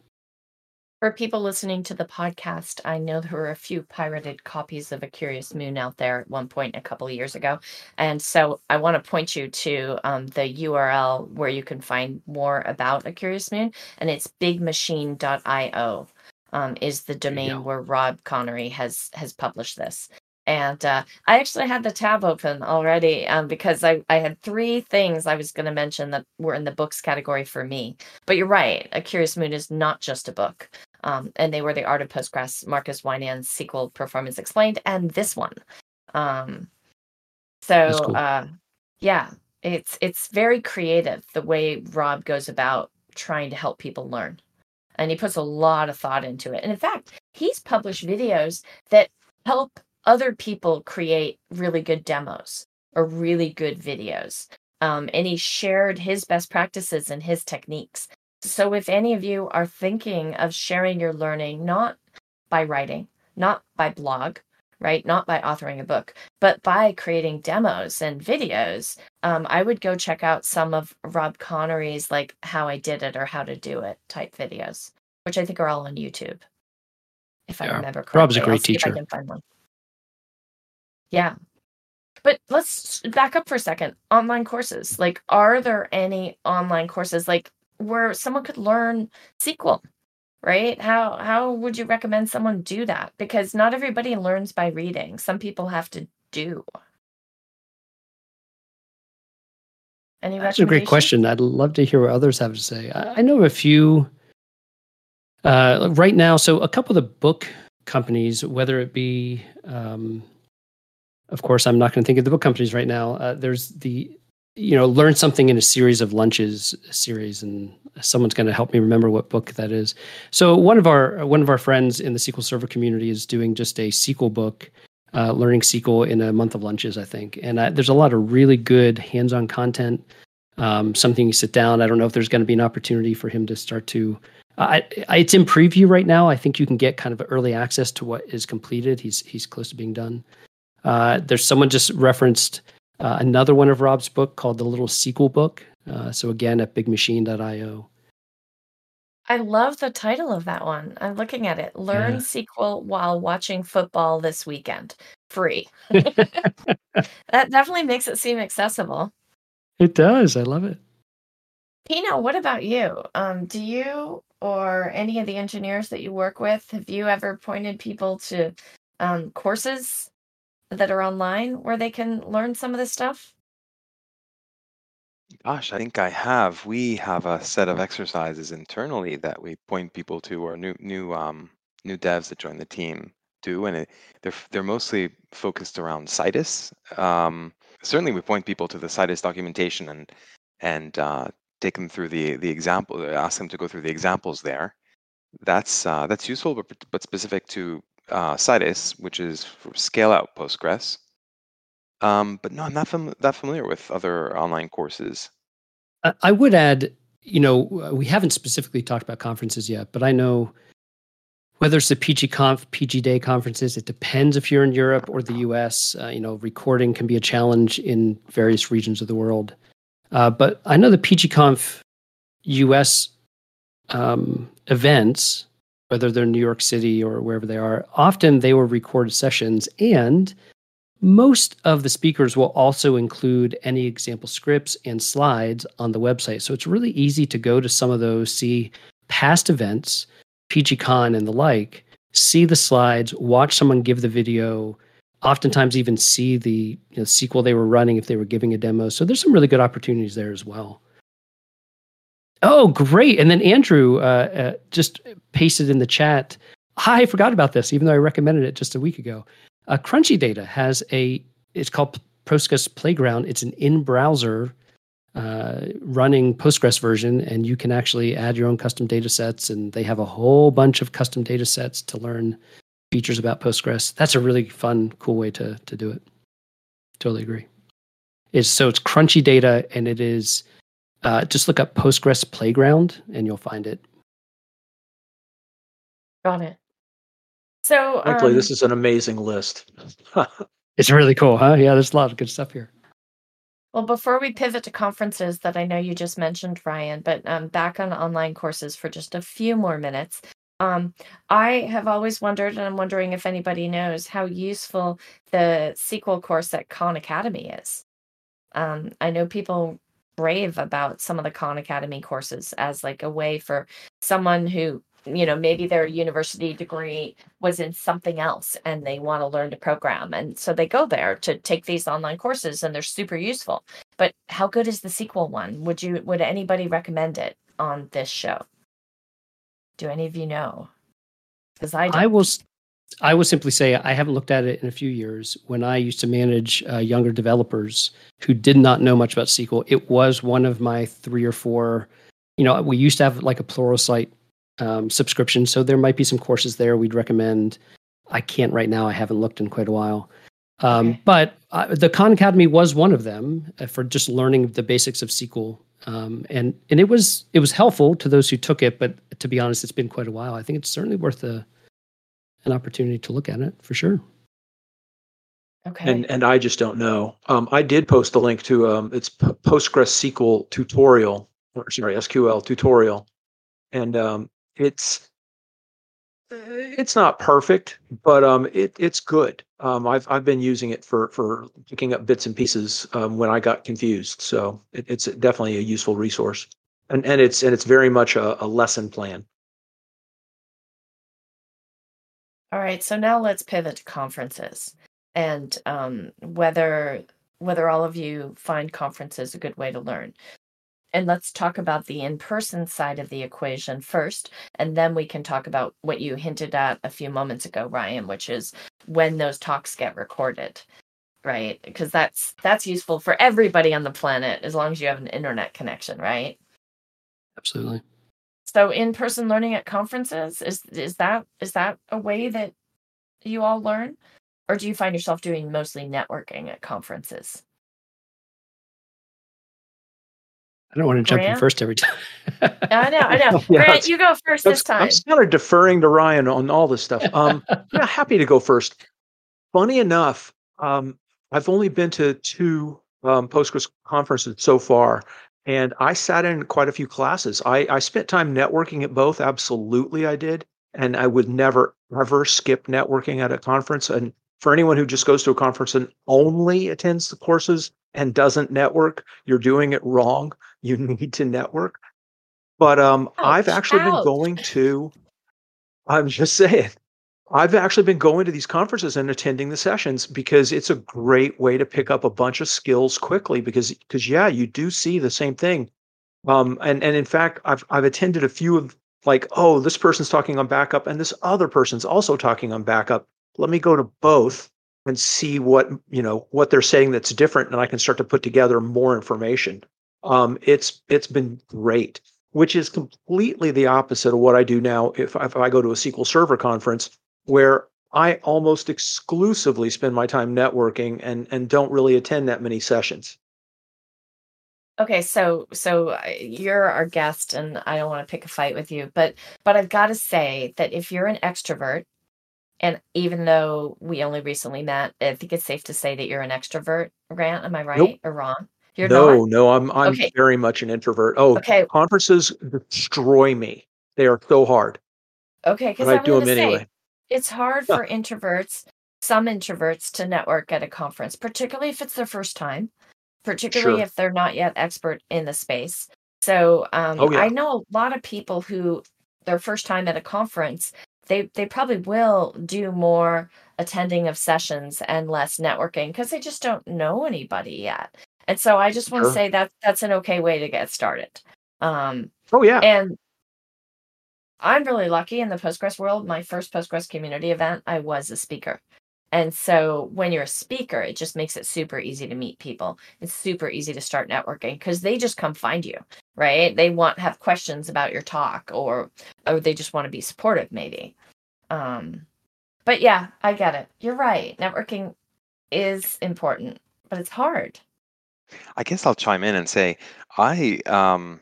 For people listening to the podcast, I know there were a few pirated copies of A Curious Moon out there at one point a couple of years ago. And so I want to point you to um, the URL where you can find more about A Curious Moon, and it's bigmachine.io. Um, is the domain where Rob Conery has has published this. And uh, I actually had the tab open already um, because I, I had three things I was going to mention that were in the books category for me. But you're right, A Curious Moon is not just a book. Um, and they were The Art of Postgres, Markus Winand's SQL Performance Explained, and this one. Um, so cool. uh, yeah, it's it's very creative the way Rob goes about trying to help people learn. And he puts a lot of thought into it. And in fact, he's published videos that help other people create really good demos or really good videos. Um, and he shared his best practices and his techniques. So, if any of you are thinking of sharing your learning, not by writing, not by blog, right, not by authoring a book, but by creating demos and videos, um, I would go check out some of Rob Conery's, like how I did it or how to do it type videos, which I think are all on YouTube. If yeah. I remember correctly, Rob's a great teacher. I can find one. Yeah. But let's back up for a second. Online courses. Like, are there any online courses like where someone could learn SQL? Right? How how would you recommend someone do that? Because not everybody learns by reading. Some people have to do. Any That's a great question. I'd love to hear what others have to say. I, I know a few uh, right now. So a couple of the book companies, whether it be um, of course, I'm not going to think of the book companies right now. Uh, there's the, you know, learn something in a series of lunches series, and someone's going to help me remember what book that is. So one of our one of our friends in the SQL Server community is doing just a SQL book, uh, learning SQL in a month of lunches, I think. And I, there's a lot of really good hands-on content. Um, something you sit down. I don't know if there's going to be an opportunity for him to start to. I, I, it's in preview right now. I think you can get kind of early access to what is completed. He's he's close to being done. Uh, there's someone just referenced uh, another one of Rob's book called the Little SQL Book. Uh, so again, at bigmachine.io. I love the title of that one. I'm looking at it. Learn yeah. SQL while watching football this weekend. Free. <laughs> <laughs> that definitely makes it seem accessible. It does. I love it. Pino, what about you? Um, do you or any of the engineers that you work with, have you ever pointed people to um, courses that are online where they can learn some of this stuff? Gosh, I think I have. We have a set of exercises internally that we point people to, or new new um, new devs that join the team do, and it, they're they're mostly focused around Citus. Um, certainly, we point people to the Citus documentation and and uh, take them through the the example, ask them to go through the examples there. That's uh, that's useful, but but specific to uh, which is for scale out Postgres. Um, but no, I'm not fam- that familiar with other online courses. I would add, you know, we haven't specifically talked about conferences yet, but I know whether it's the PGConf, PG Day conferences, it depends if you're in Europe or the US. Uh, you know, recording can be a challenge in various regions of the world. Uh, but I know the PGConf US um, events whether they're in New York City or wherever they are, often they will record sessions. And most of the speakers will also include any example scripts and slides on the website. So it's really easy to go to some of those, see past events, PGCon and the like, see the slides, watch someone give the video, oftentimes even see the you know, SQL they were running if they were giving a demo. So there's some really good opportunities there as well. Oh, great. And then Andrew uh, uh, just pasted in the chat. I forgot about this, even though I recommended it just a week ago. Uh, Crunchy Data has a, it's called Postgres Playground. It's an in browser uh, running Postgres version, and you can actually add your own custom data sets. And they have a whole bunch of custom data sets to learn features about Postgres. That's a really fun, cool way to, to do it. Totally agree. Is so it's crunchy data and it is uh, just look up Postgres Playground and you'll find it. Got it. So, frankly, um, this is an amazing list. <laughs> it's really cool, huh? Yeah, there's a lot of good stuff here. Well, before we pivot to conferences that I know you just mentioned, Ryan, but um, back on online courses for just a few more minutes. Um, I have always wondered, and I'm wondering if anybody knows how useful the SQL course at Khan Academy is. Um, I know people brave about some of the Khan Academy courses as like a way for someone who, you know, maybe their university degree was in something else and they want to learn to program. And so they go there to take these online courses and they're super useful. But how good is the SQL one? Would you would anybody recommend it on this show? Do any of you know? Because I don't. I will. I will simply say I haven't looked at it in a few years. When I used to manage uh, younger developers who did not know much about SQL, it was one of my three or four. You know, we used to have like a Pluralsight um, subscription, so there might be some courses there we'd recommend. I can't right now. I haven't looked in quite a while. Um, okay. But uh, the Khan Academy was one of them uh, for just learning the basics of SQL, um, and and it was it was helpful to those who took it. But to be honest, it's been quite a while. I think it's certainly worth a an opportunity to look at it for sure. Okay. And and I just don't know. Um, I did post a link to um, it's P- Postgres SQL tutorial, or sorry, SQL tutorial, and um, it's it's not perfect, but um, it it's good. Um, I've I've been using it for for picking up bits and pieces um, when I got confused. So it, it's definitely a useful resource, and and it's and it's very much a, a lesson plan. All right, so now let's pivot to conferences and um, whether whether all of you find conferences a good way to learn. And let's talk about the in-person side of the equation first, and then we can talk about what you hinted at a few moments ago, Ryan, which is when those talks get recorded, right? Because that's that's useful for everybody on the planet as long as you have an internet connection, right? Absolutely. So in-person learning at conferences is is that is that a way that you all learn or do you find yourself doing mostly networking at conferences? I don't want to jump Grant? in first every time. I know, I know. <laughs> yeah, Grant, you go first this time. I'm kind of deferring to Ryan on all this stuff. Um, <laughs> yeah, happy to go first. Funny enough, um, I've only been to two um, Postgres conferences so far, and I sat in quite a few classes. I, I spent time networking at both. Absolutely, I did. And I would never, ever skip networking at a conference. And for anyone who just goes to a conference and only attends the courses and doesn't network, you're doing it wrong. <laughs> You need to network. But um, ouch, I've actually ouch. been going to, I'm just saying, I've actually been going to these conferences and attending the sessions because it's a great way to pick up a bunch of skills quickly because because yeah, you do see the same thing. Um, and and in fact, I've I've attended a few of like, oh, this person's talking on backup and this other person's also talking on backup. Let me go to both and see what you know what they're saying that's different, and I can start to put together more information. Um, it's it's been great, which is completely the opposite of what I do now. If if I go to a SQL Server conference, where I almost exclusively spend my time networking and and don't really attend that many sessions. Okay, so so uh, you're our guest, and I don't want to pick a fight with you, but but I've got to say that if you're an extrovert, and even though we only recently met, I think it's safe to say that you're an extrovert. Grant, am I right nope. or wrong? You're no, not? no, I'm I'm okay. very much an introvert. Oh, okay. Conferences destroy me. They are so hard. Okay, because I do them say, anyway it's hard for introverts, some introverts, to network at a conference, particularly if it's their first time, particularly sure. if they're not yet expert in the space. So um, oh, yeah. I know a lot of people who their first time at a conference, they they probably will do more attending of sessions and less networking because they just don't know anybody yet. And so I just want sure. to say that that's an okay way to get started. Um, oh yeah, and I'm really lucky in the Postgres world. My first Postgres community event, I was a speaker. And so when you're a speaker, it just makes it super easy to meet people. It's super easy to start networking because they just come find you, right? They want have questions about your talk or or they just want to be supportive maybe. Um but yeah, I get it. You're right. Networking is important, but it's hard. I guess I'll chime in and say I um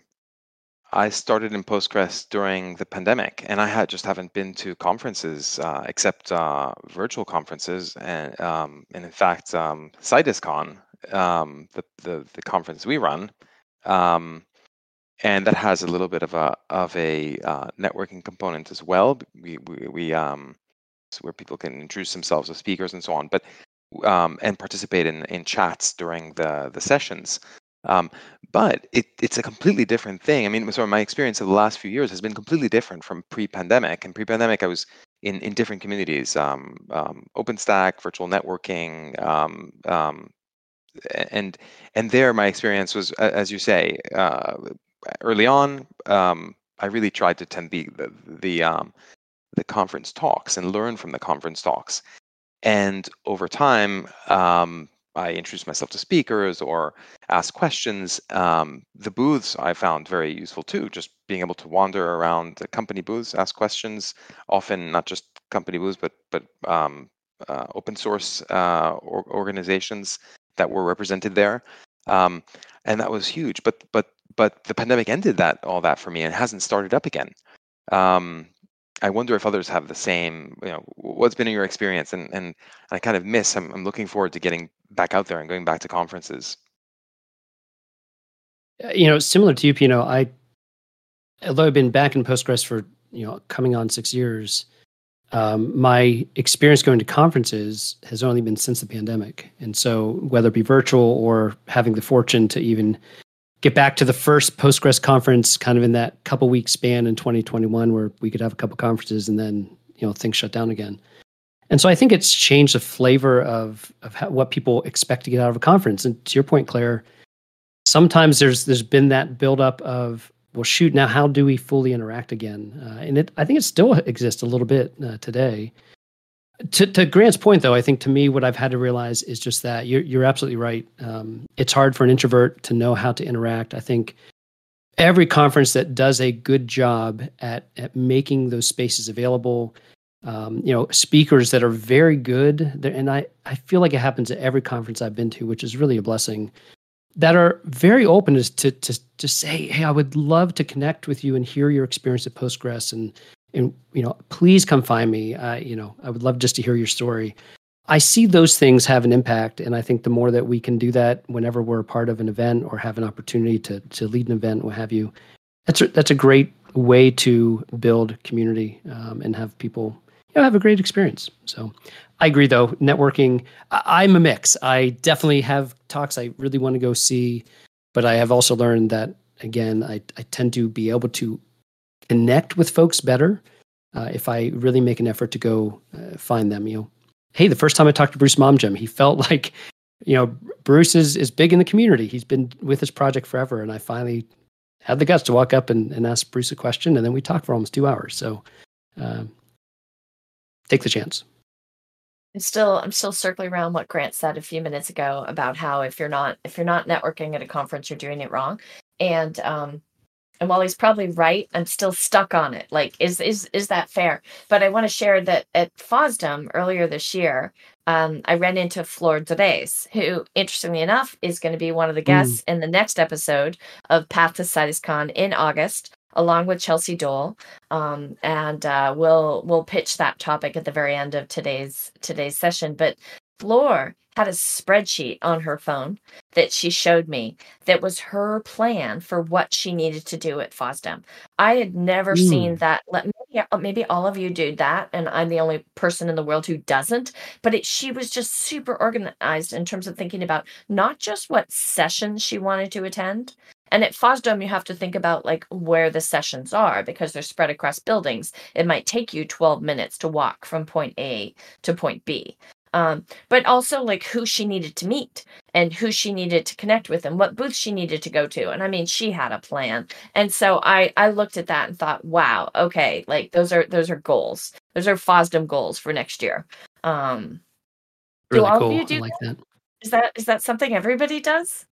I started in Postgres during the pandemic, and I had just haven't been to conferences uh, except uh, virtual conferences, and um, and in fact, um, CitusCon, um, the, the the conference we run, um, and that has a little bit of a of a uh, networking component as well. We we, we um, where people can introduce themselves as speakers and so on, but um, and participate in in chats during the the sessions. Um, but it, it's a completely different thing. I mean, so my experience of the last few years has been completely different from pre-pandemic. And pre-pandemic, I was in in different communities, um, um, OpenStack, virtual networking, um, um, and and there my experience was, as you say, uh, early on, um, I really tried to attend the the the, the conference talks and learn from the conference talks. And over time, um, I introduce myself to speakers or ask questions. Um, the booths I found very useful too, just being able to wander around the company booths, ask questions, often not just company booths, but but um, uh, open source uh, or organizations that were represented there, um, and that was huge. But but but the pandemic ended that all that for me and hasn't started up again. Um, I wonder if others have the same. You know, what's been your experience? And and I kind of miss. I'm I'm looking forward to getting back out there and going back to conferences. Uh, you know, similar to you, Pino, I although I've been back in Postgres for you know coming on six years, um, my experience going to conferences has only been since the pandemic, and so whether it be virtual or having the fortune to even get back to the first Postgres conference, kind of in that couple week span in 2021, where we could have a couple conferences and then you know things shut down again. And so I think it's changed the flavor of of how, what people expect to get out of a conference. And to your point, Claire, sometimes there's there's been that buildup of well, shoot, now how do we fully interact again? Uh, and it I think it still exists a little bit uh, today. To, to Grant's point, though, I think to me what I've had to realize is just that you're you're absolutely right. Um, it's hard for an introvert to know how to interact. I think every conference that does a good job at at making those spaces available um, you know, speakers that are very good. And I, I feel like it happens at every conference I've been to, which is really a blessing, that are very open to, to, to say, hey, I would love to connect with you and hear your experience at Postgres. And, and you know, please come find me. I, you know, I would love just to hear your story. I see those things have an impact. And I think the more that we can do that whenever we're a part of an event or have an opportunity to, to lead an event, what have you, that's a, that's a great way to build community um, and have people know, have a great experience. So I agree, though. Networking, I- I'm a mix. I definitely have talks I really want to go see, but I have also learned that, again, I, I tend to be able to connect with folks better uh, if I really make an effort to go uh, find them. You know, hey, the first time I talked to Bruce Momjian, he felt <laughs> like, you know, Bruce is, is big in the community. He's been with his project forever. And I finally had the guts to walk up and, and ask Bruce a question. And then we talked for almost two hours. So, um, take the chance. I'm still I'm still circling around what Grant said a few minutes ago about how if you're not if you're not networking at a conference, you're doing it wrong. And um and while he's probably right, I'm still stuck on it. Like, is is is that fair? But I want to share that at FOSDEM earlier this year, um, I ran into Floor Drees, who, interestingly enough, is going to be one of the mm. guests mm. in the next episode of Path to CitusCon in August along with Chelsea Dole, um, and uh, we'll we'll pitch that topic at the very end of today's today's session. But Floor had a spreadsheet on her phone that she showed me that was her plan for what she needed to do at FOSDEM. I had never mm. seen that. Let maybe, uh, maybe all of you do that, and I'm the only person in the world who doesn't. But it, she was just super organized in terms of thinking about not just what sessions she wanted to attend, and at FOSDEM, you have to think about like where the sessions are because they're spread across buildings. It might take you 12 minutes to walk from point A to point B. Um, but also like who she needed to meet and who she needed to connect with and what booth she needed to go to. And I mean, she had a plan. And so I I looked at that and thought, wow, okay, like those are those are goals. Those are FOSDEM goals for next year. Um, really do all cool. of you do I like that? that? Is that is that something everybody does?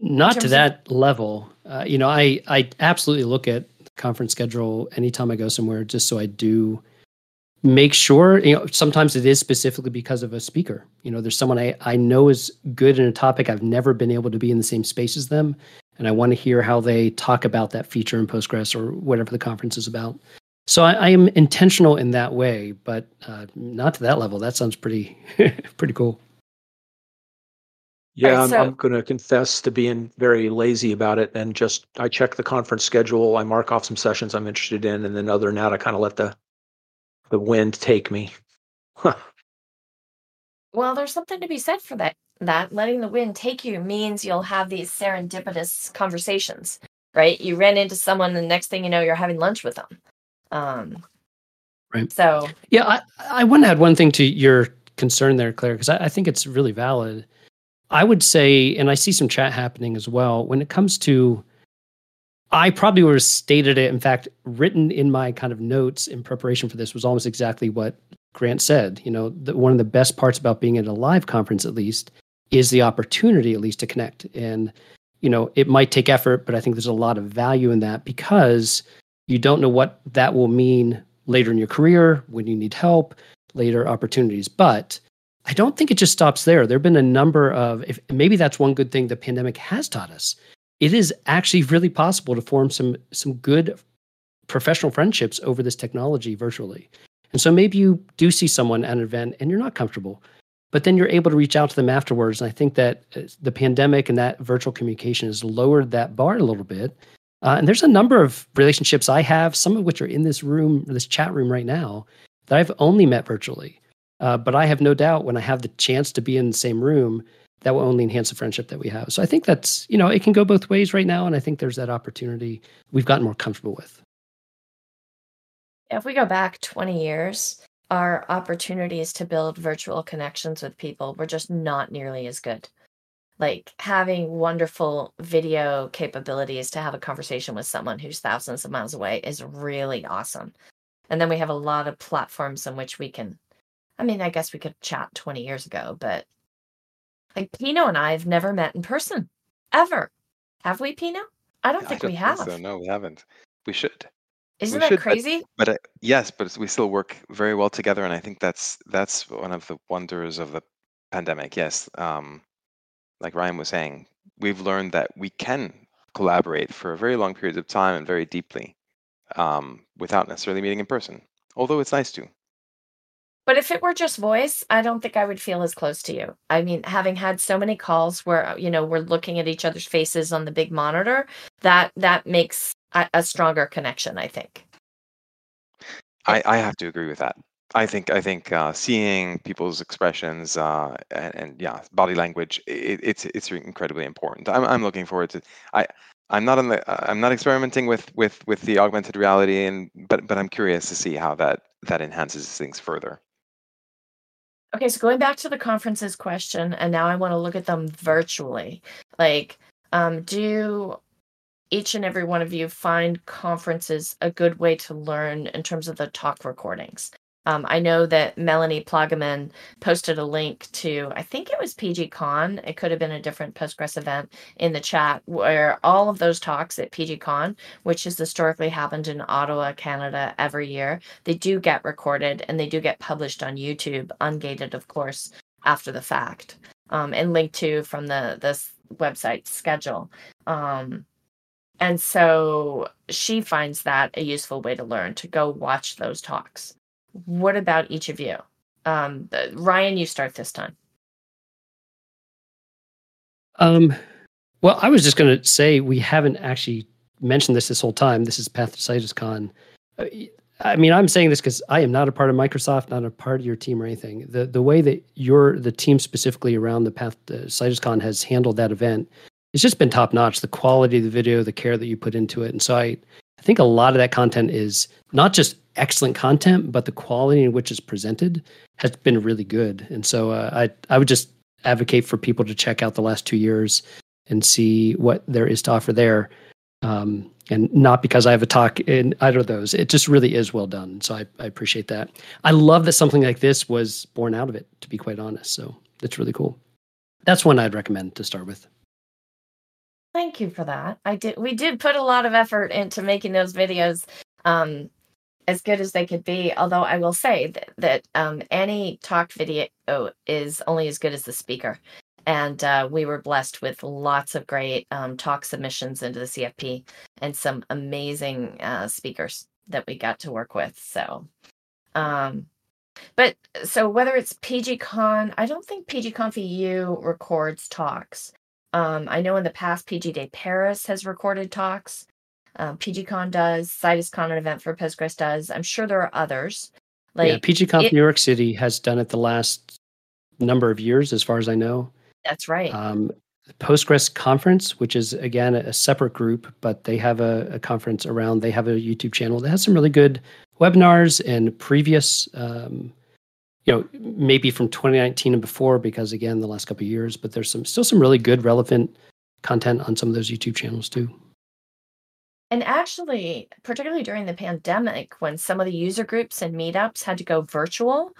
Not to that of- level. Uh, you know, I I absolutely look at the conference schedule anytime I go somewhere, just so I do make sure. You know, sometimes it is specifically because of a speaker. You know, there's someone I I know is good in a topic. I've never been able to be in the same space as them, and I want to hear how they talk about that feature in Postgres or whatever the conference is about. So I, I am intentional in that way, but uh, not to that level. That sounds pretty <laughs> pretty cool. Yeah, Right, I'm, so I'm going to confess to being very lazy about it and just I check the conference schedule. I mark off some sessions I'm interested in, and then other than that, I kind of let the the wind take me. well, there's something to be said for that. That letting the wind take you means you'll have these serendipitous conversations, right? You ran into someone, and the next thing you know, you're having lunch with them. Um, Right. So Yeah, I, I want to add one thing to your concern there, Claire, because I, I think it's really valid. I would say, and I see some chat happening as well, when it comes to, I probably would have stated it. In fact, written in my kind of notes in preparation for this was almost exactly what Grant said. You know, the, one of the best parts about being at a live conference, at least, is the opportunity, at least, to connect. And, you know, it might take effort, but I think there's a lot of value in that because you don't know what that will mean later in your career when you need help, later opportunities. But I don't think it just stops there. There have been a number of, if maybe that's one good thing the pandemic has taught us. It is actually really possible to form some some good professional friendships over this technology virtually. And so maybe you do see someone at an event and you're not comfortable, but then you're able to reach out to them afterwards. And I think that uh, the pandemic and that virtual communication has lowered that bar a little bit. Uh, and there's a number of relationships I have, some of which are in this room, this chat room right now, that I've only met virtually. Uh, but I have no doubt when I have the chance to be in the same room, that will only enhance the friendship that we have. So I think that's, you know, it can go both ways right now. And I think there's that opportunity we've gotten more comfortable with. if we go back 20 years, our opportunities to build virtual connections with people were just not nearly as good. Like having wonderful video capabilities to have a conversation with someone who's thousands of miles away is really awesome. And then we have a lot of platforms in which we can, I mean, I guess we could chat 20 years ago, but like Pino and I have never met in person ever. Have we, Pino? I don't I think don't we think have. so. No, we haven't. We should. Isn't we that should, crazy? But uh, yes, but we still work very well together, and I think that's that's one of the wonders of the pandemic. Yes, um, like Ryan was saying, we've learned that we can collaborate for a very long periods of time and very deeply um, without necessarily meeting in person. Although it's nice to. But if it were just voice, I don't think I would feel as close to you. I mean, having had so many calls where you know we're looking at each other's faces on the big monitor, that that makes a, a stronger connection. I think. I, I have to agree with that. I think I think uh, seeing people's expressions uh, and, and yeah, body language, it, it's it's incredibly important. I'm I'm looking forward to. I I'm not on the uh, I'm not experimenting with with with the augmented reality, and but but I'm curious to see how that that enhances things further. Okay, so going back to the conferences question, and now I want to look at them virtually. Like, um, do each and every one of you find conferences a good way to learn in terms of the talk recordings? Um, I know that Melanie Plageman posted a link to, I think it was PGCon. It could have been a different Postgres event in the chat where all of those talks at PGCon, which has historically happened in Ottawa, Canada every year, they do get recorded and they do get published on YouTube, ungated, of course, after the fact, um, and linked to from the this website schedule. Um, and so she finds that a useful way to learn to go watch those talks. What about each of you? Um, uh, Ryan, you start this time. Um, well, I was just going to say we haven't actually mentioned this this whole time. This is Path to CitusCon. Uh, I mean, I'm saying this because I am not a part of Microsoft, not a part of your team or anything. The the way that your the team specifically around the Path to CitusCon has handled that event, it's just been top notch. The quality of the video, the care that you put into it, and so I, I think a lot of that content is not just excellent content, but the quality in which it's presented has been really good. And so uh, I I would just advocate for people to check out the last two years and see what there is to offer there. Um, and not because I have a talk in either of those. It just really is well done. So I, I appreciate that. I love that something like this was born out of it, to be quite honest. So that's really cool. That's one I'd recommend to start with. Thank you for that. I did. We did put a lot of effort into making those videos um, as good as they could be. Although I will say that, that um, any talk video is only as good as the speaker. And uh, we were blessed with lots of great um, talk submissions into the CFP and some amazing uh, speakers that we got to work with. So, um, but so whether it's PGCon, I don't think PGCon records talks. Um, I know in the past PG Day Paris has recorded talks. Um, PGCon does. CitusCon, an event for Postgres, does. I'm sure there are others. Like yeah, PGCon it, New York City has done it the last number of years, as far as I know. That's right. Um, Postgres conference, which is again a separate group, but they have a, a, conference around. They have a YouTube channel that has some really good webinars and previous, um, you know, maybe from 2019 and before, because again, the last couple of years. But there's some still some really good, relevant content on some of those YouTube channels too. And actually, particularly during the pandemic, when some of the user groups and meetups had to go virtual,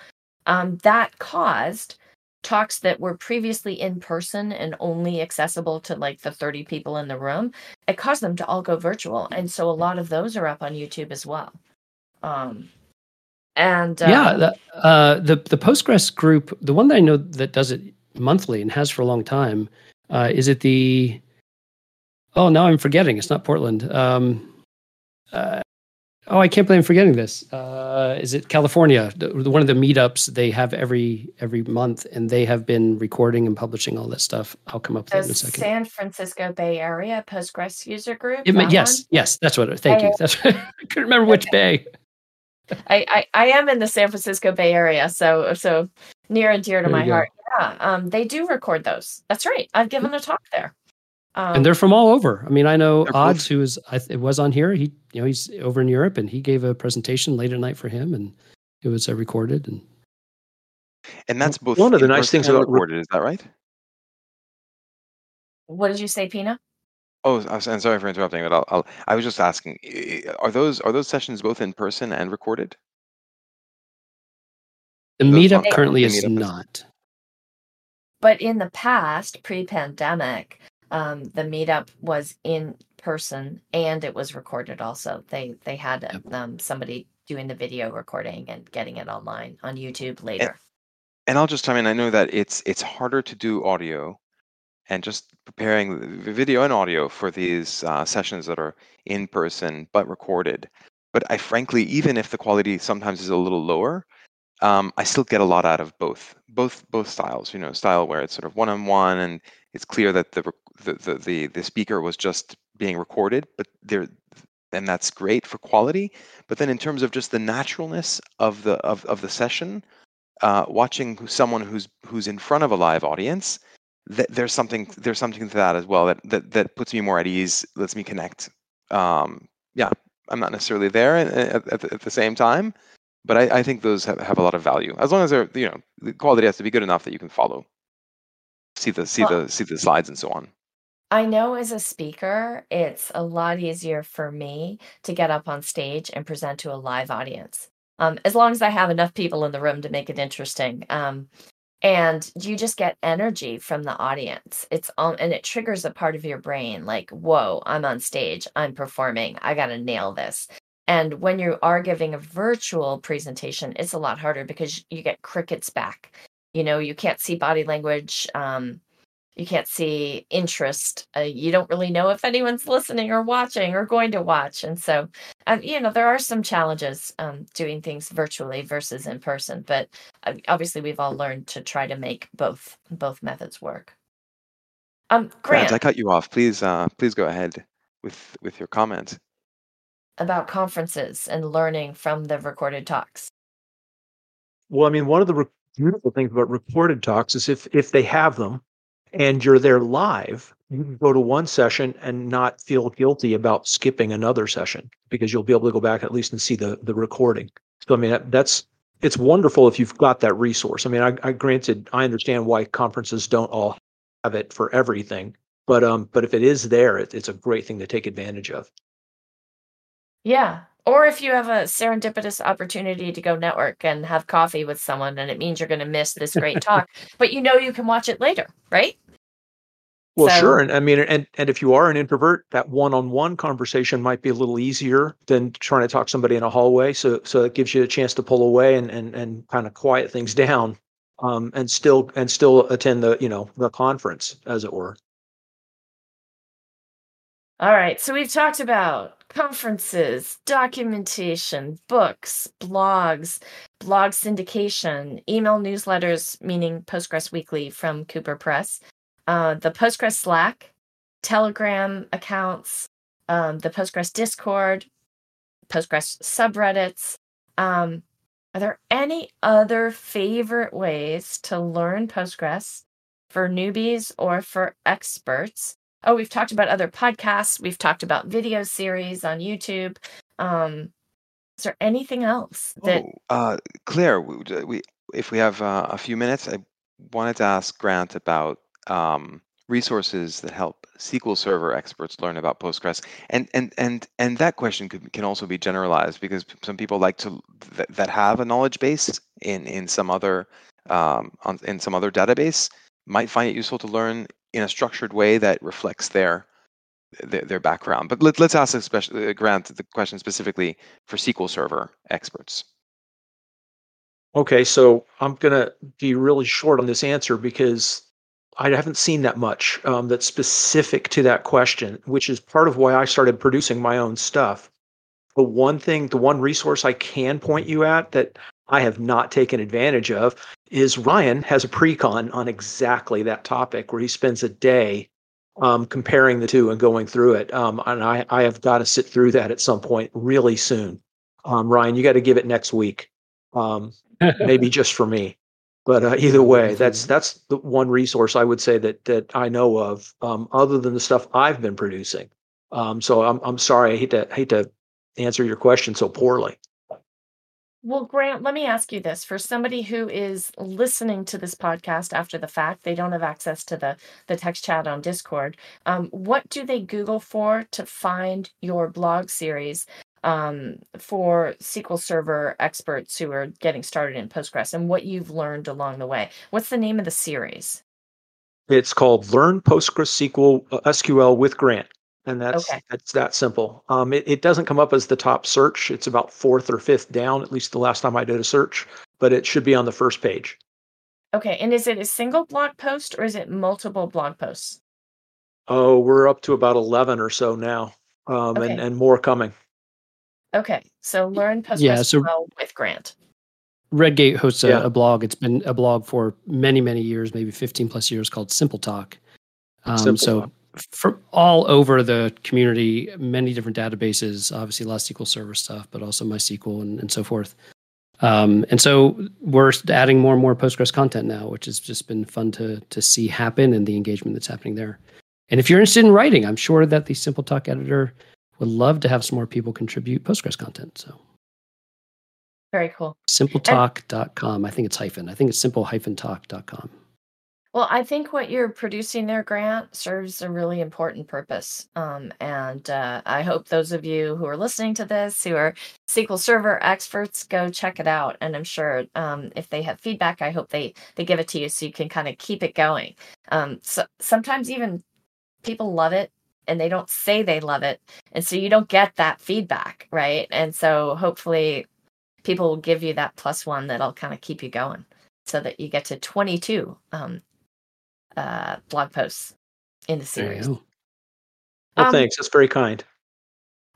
um, that caused talks that were previously in person and only accessible to like the 30 people in the room it caused them to all go virtual and so a lot of those are up on youtube as well um and uh, yeah the, uh the the postgres group the one that i know that does it monthly and has for a long time uh is it the oh now i'm forgetting it's not portland um uh, Oh, I can't believe I'm forgetting this. Uh, is it California? The, One of the meetups they have every every month, and they have been recording and publishing all that stuff. I'll come up with that in a second. San Francisco Bay Area Postgres user group. It, yes, one? yes, that's what. Thank you. That's <laughs> I couldn't remember which bay. I, I, I am in the San Francisco Bay Area, so so near and dear to there my heart. Yeah, um, they do record those. That's right. I've given a talk there. Um, and they're from all over. I mean, I know Odds, who is I it was on here. He, you know, he's over in Europe, and he gave a presentation late at night for him, and it was uh, recorded. And and that's both one of the nice things about recorded. Is that right? What did you say, Pino? Oh, I'm sorry for interrupting, but I'll, I'll, i was just asking: Are those are those sessions both in person and recorded? The meetup currently is meetup not. But in the past, pre-pandemic, um, the meetup was in person and it was recorded also they they had um, somebody doing the video recording and getting it online on youtube later and, and i'll just chime in i know that it's it's harder to do audio and just preparing video and audio for these uh, sessions that are in person but recorded but i frankly even if the quality sometimes is a little lower um, I still get a lot out of both, both both styles. You know, style where it's sort of one on one, and it's clear that the the, the the the speaker was just being recorded, but there and that's great for quality. But then in terms of just the naturalness of the of, of the session, uh, watching someone who's who's in front of a live audience, th- there's something there's something to that as well that that that puts me more at ease, lets me connect. Um, yeah, I'm not necessarily there at, at, at the same time, but I, I think those have, have a lot of value as long as they're you know the quality has to be good enough that you can follow, see the see well, the see the slides and so on. I know as a speaker, it's a lot easier for me to get up on stage and present to a live audience. Um, as long as I have enough people in the room to make it interesting. Um, and you just get energy from the audience. It's um, and it triggers a part of your brain like, whoa, I'm on stage, I'm performing, I got to nail this. And when you are giving a virtual presentation, it's a lot harder because you get crickets back. You know, you can't see body language. Um, you can't see interest uh, you don't really know if anyone's listening or watching or going to watch. And so um, you know there are some challenges um, doing things virtually versus in person but uh, obviously we've all learned to try to make both both methods work. Um grant, grant. i cut you off. Please uh please go ahead with with your comment about conferences and learning from the recorded talks. Well i mean one of the re- beautiful things about recorded talks is if if they have them and you're there live, you can go to one session and not feel guilty about skipping another session because you'll be able to go back at least and see the the recording. So I mean that, that's it's wonderful if you've got that resource. I mean, I, I granted I understand why conferences don't all have it for everything, but um, but if it is there, it, it's a great thing to take advantage of. Yeah, or if you have a serendipitous opportunity to go network and have coffee with someone and it means you're going to miss this great talk, <laughs> but you know you can watch it later, right? Well, so, sure. And I mean, and, and if you are an introvert, that one-on-one conversation might be a little easier than trying to talk somebody in a hallway. So, so it gives you a chance to pull away and, and, and kind of quiet things down, um, and still, and still attend the, you know, the conference as it were. All right. So we've talked about conferences, documentation, books, blogs, blog syndication, email newsletters, meaning Postgres Weekly from Cooperpress, uh, the Postgres Slack, Telegram accounts, um, the Postgres Discord, Postgres subreddits. Um, are there any other favorite ways to learn Postgres for newbies or for experts? Oh, we've talked about other podcasts. We've talked about video series on YouTube. Um, is there anything else that? Oh, uh, Claire, we, we, if we have uh, a few minutes, I wanted to ask Grant about um, resources that help SQL Server experts learn about Postgres, and and and and that question could, can also be generalized because some people like to that, that have a knowledge base in in some other um, on, in some other database might find it useful to learn in a structured way that reflects their their, their background. But let, us ask a special, uh, Grant the question specifically for SQL Server experts. Okay, so I'm going to be really short on this answer because I haven't seen that much um, that's specific to that question, which is part of why I started producing my own stuff. The one thing, the one resource I can point you at that I have not taken advantage of is Ryan has a precon on exactly that topic where he spends a day um, comparing the two and going through it. Um, and I, I have got to sit through that at some point really soon. Um, Ryan, you got to give it next week, um, maybe <laughs> just for me. But uh, either way, that's that's the one resource I would say that that I know of, um, other than the stuff I've been producing. Um, so I'm I'm sorry, I hate to hate to answer your question so poorly. Well, Grant, let me ask you this. For somebody who is listening to this podcast after the fact, they don't have access to the, the text chat on Discord. Um, what do they Google for to find your blog series um, for SQL Server experts who are getting started in Postgres and what you've learned along the way? What's the name of the series? It's called Learn PostgreSQL uh, SQL with Grant and that's okay. that's that simple. Um, it, it doesn't come up as the top search. It's about fourth or fifth down, at least the last time I did a search, but it should be on the first page. Okay, and is it a single blog post or is it multiple blog posts? Oh, we're up to about eleven or so now, um, okay. and and more coming. Okay, so learn Postgres yeah, so with Grant. Redgate hosts a, yeah. a, blog. It's been a blog for many, many years, maybe 15 plus years called Simple Talk. Um, Simple so Talk from all over the community, many different databases, obviously a lot of SQL Server stuff, but also MySQL and, and so forth. Um, and so we're adding more and more Postgres content now, which has just been fun to to see happen and the engagement that's happening there. And if you're interested in writing, I'm sure that the Simple Talk editor would love to have some more people contribute Postgres content. So very cool. Simpletalk.com. I think it's hyphen. I think it's simple-talk.com. Well, I think what you're producing there, Grant, serves a really important purpose. Um, and uh, I hope those of you who are listening to this, who are SQL Server experts, go check it out. And I'm sure um, if they have feedback, I hope they they give it to you so you can kind of keep it going. Um, so sometimes even people love it and they don't say they love it, and so you don't get that feedback, right? And so hopefully people will give you that plus one that'll kind of keep you going so that you get to 22 um, uh, blog posts in the series. Well, um, thanks. That's very kind.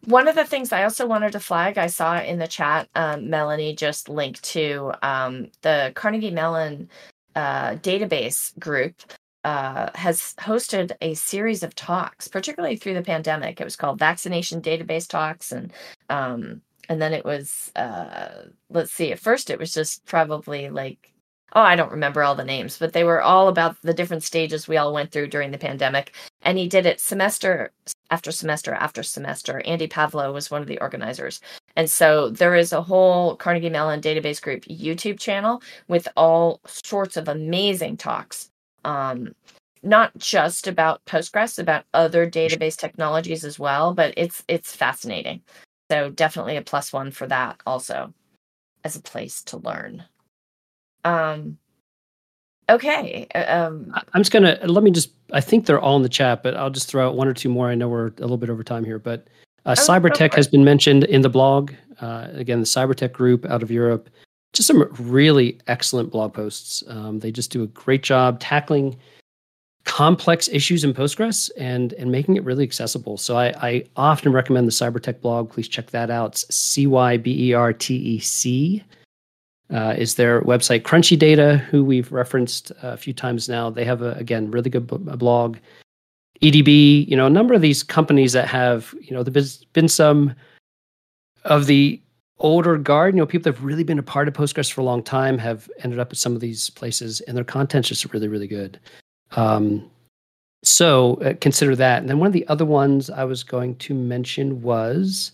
One of the things I also wanted to flag, I saw in the chat, um, Melanie just linked to um, the Carnegie Mellon uh, database group uh, has hosted a series of talks, particularly through the pandemic. It was called Vaccination Database Talks, and um, and then it was uh, let's see. At first, it was just probably like oh, I don't remember all the names, but they were all about the different stages we all went through during the pandemic. And he did it semester after semester after semester. Andy Pavlo was one of the organizers. And so there is a whole Carnegie Mellon database group YouTube channel with all sorts of amazing talks. Um, not just about Postgres, about other database technologies as well, but it's it's fascinating. So definitely a plus one for that also as a place to learn. Um, okay. Uh, um, I'm just gonna let me just. I think they're all in the chat, but I'll just throw out one or two more. I know we're a little bit over time here, but uh, oh, Cybertec has been mentioned in the blog. Uh, again, the Cybertec group out of Europe. Just some really excellent blog posts. Um, they just do a great job tackling complex issues in Postgres and and making it really accessible. So I, I often recommend the Cybertec blog. Please check that out. C Y B E R T E C uh, is their website Crunchy Data, who we've referenced a few times now. They have a again really good blog. EDB, you know, a number of these companies that have, you know, there's been some of the older guard, you know, people that have really been a part of Postgres for a long time have ended up at some of these places, and their content's just really, really good. Um, so uh, consider that. And then one of the other ones I was going to mention was,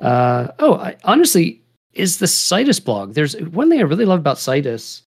uh, oh, I, honestly, is the Citus blog. There's one thing I really love about Citus.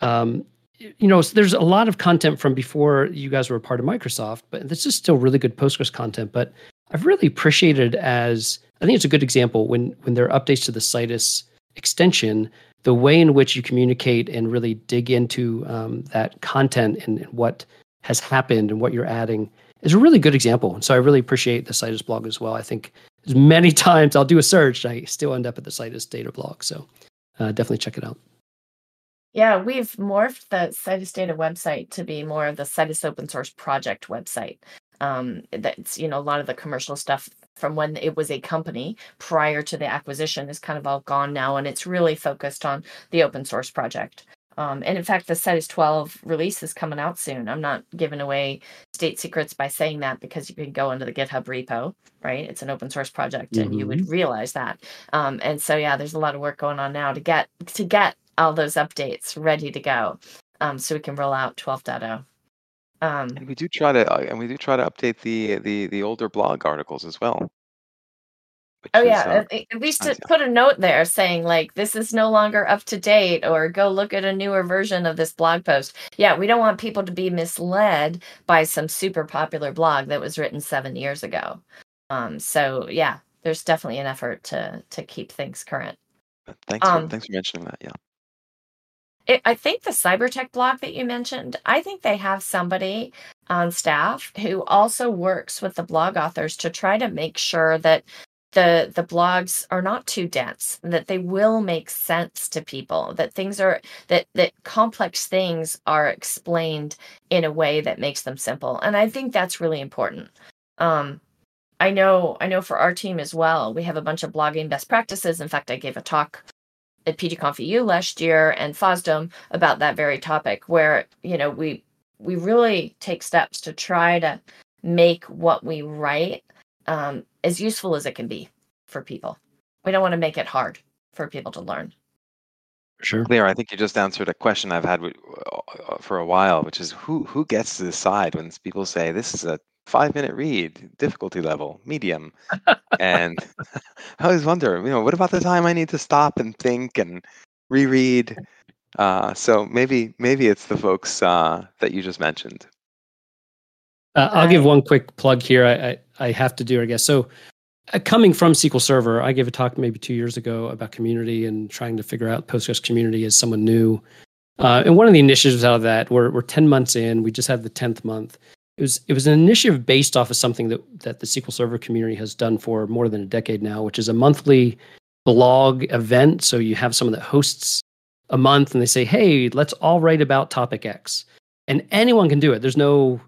Um, you know, there's a lot of content from before you guys were a part of Microsoft, but this is still really good Postgres content. But I've really appreciated as I think it's a good example when when there are updates to the Citus extension, the way in which you communicate and really dig into um, that content and, and, what has happened and what you're adding is a really good example. And so I really appreciate the Citus blog as well. I think as many <laughs> times I'll do a search, I still end up at the Citus data blog. So uh, definitely check it out. Yeah, we've morphed the Citus Data website to be more of the Citus open source project website. Um, that's you know a lot of the commercial stuff from when it was a company prior to the acquisition is kind of all gone now, and it's really focused on the open source project. Um, and in fact, the Citus 12 release is coming out soon. I'm not giving away state secrets by saying that because you can go into the GitHub repo, right? It's an open source project, mm-hmm. and you would mm-hmm. realize that. Um, and so, yeah, there's a lot of work going on now to get to get all those updates ready to go, um, so we can roll out 12.0. Um, and we do try to, uh, and we do try to update the the the older blog articles as well. Oh yeah, uh, at least to put a note there saying like this is no longer up to date or go look at a newer version of this blog post. Yeah, we don't want people to be misled by some super popular blog that was written 7 years ago. Um so yeah, there's definitely an effort to to keep things current. Thanks for, um, thanks for mentioning that. Yeah. It, I think the cybertec blog that you mentioned, I think they have somebody on staff who also works with the blog authors to try to make sure that the the blogs are not too dense that they will make sense to people that things are that that complex things are explained in a way that makes them simple and i think that's really important. Um i know i know for our team as well we have a bunch of blogging best practices. In fact i gave a talk at pgconf eu last year and fosdem about that very topic where you know we we really take steps to try to make what we write um, as useful as it can be for people. We don't want to make it hard for people to learn. Sure. Claire, I think you just answered a question I've had uh, for a while, which is who who gets to decide when people say this is a five minute read, difficulty level, medium, <laughs> and <laughs> I always wonder, you know, what about the time I need to stop and think and reread? Uh, so maybe maybe it's the folks uh, that you just mentioned. Uh, I'll give one quick plug here. I, I, I have to do, I guess. So, uh, coming from SQL Server, I gave a talk maybe two years ago about community and trying to figure out Postgres community as someone new. Uh, and one of the initiatives out of that, we're, we're 10 months in, we just had the 10th month. It was it was an initiative based off of something that that the SQL Server community has done for more than a decade now, which is a monthly blog event. So you have someone that hosts a month and they say, "Hey, let's all write about topic X," and anyone can do it. There's no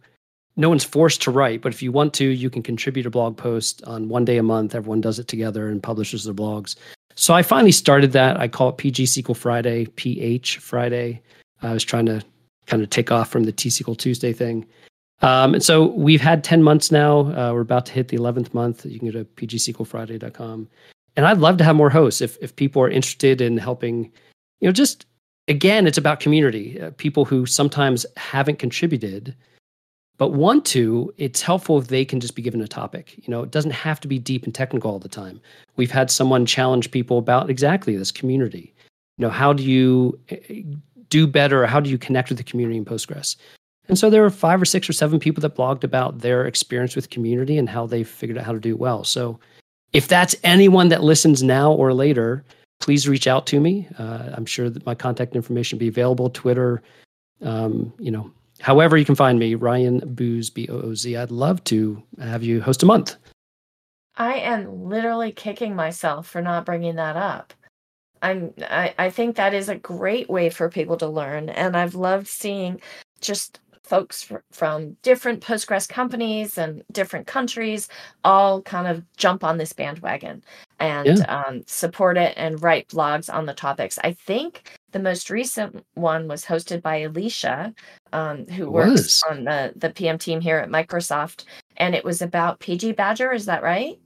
no one's forced to write, but if you want to, you can contribute a blog post on one day a month. Everyone does it together and publishes their blogs. So I finally started that. I call it PG SQL Phriday, PH Friday. I was trying to kind of take off from the T SQL Tuesday thing. Um, and so we've had 10 months now. Uh, we're about to hit the 11th month. You can go to pgsqlphriday.com. And I'd love to have more hosts if, if people are interested in helping, you know, just again, it's about community. Uh, people who sometimes haven't contributed but want to, it's helpful if they can just be given a topic. You know, it doesn't have to be deep and technical all the time. We've had someone challenge people about exactly this community. You know, how do you eh, do better? How do you connect with the community in Postgres? And so there were five or six or seven people that blogged about their experience with community and how they figured out how to do well. So if that's anyone that listens now or later, please reach out to me. Uh, I'm sure that my contact information will be available, Twitter, um, you know, however you can find me, Ryan Booz, B O O Z. I'd love to have you host a month. I am literally kicking myself for not bringing that up. I'm I, I think that is a great way for people to learn and I've loved seeing just folks fr- from different Postgres companies and different countries all kind of jump on this bandwagon and yeah. um, support it and write blogs on the topics. I think the most recent one was hosted by Alicia, um, who works on the, the PM team here at Microsoft. And it was about PG Badger. Is that right?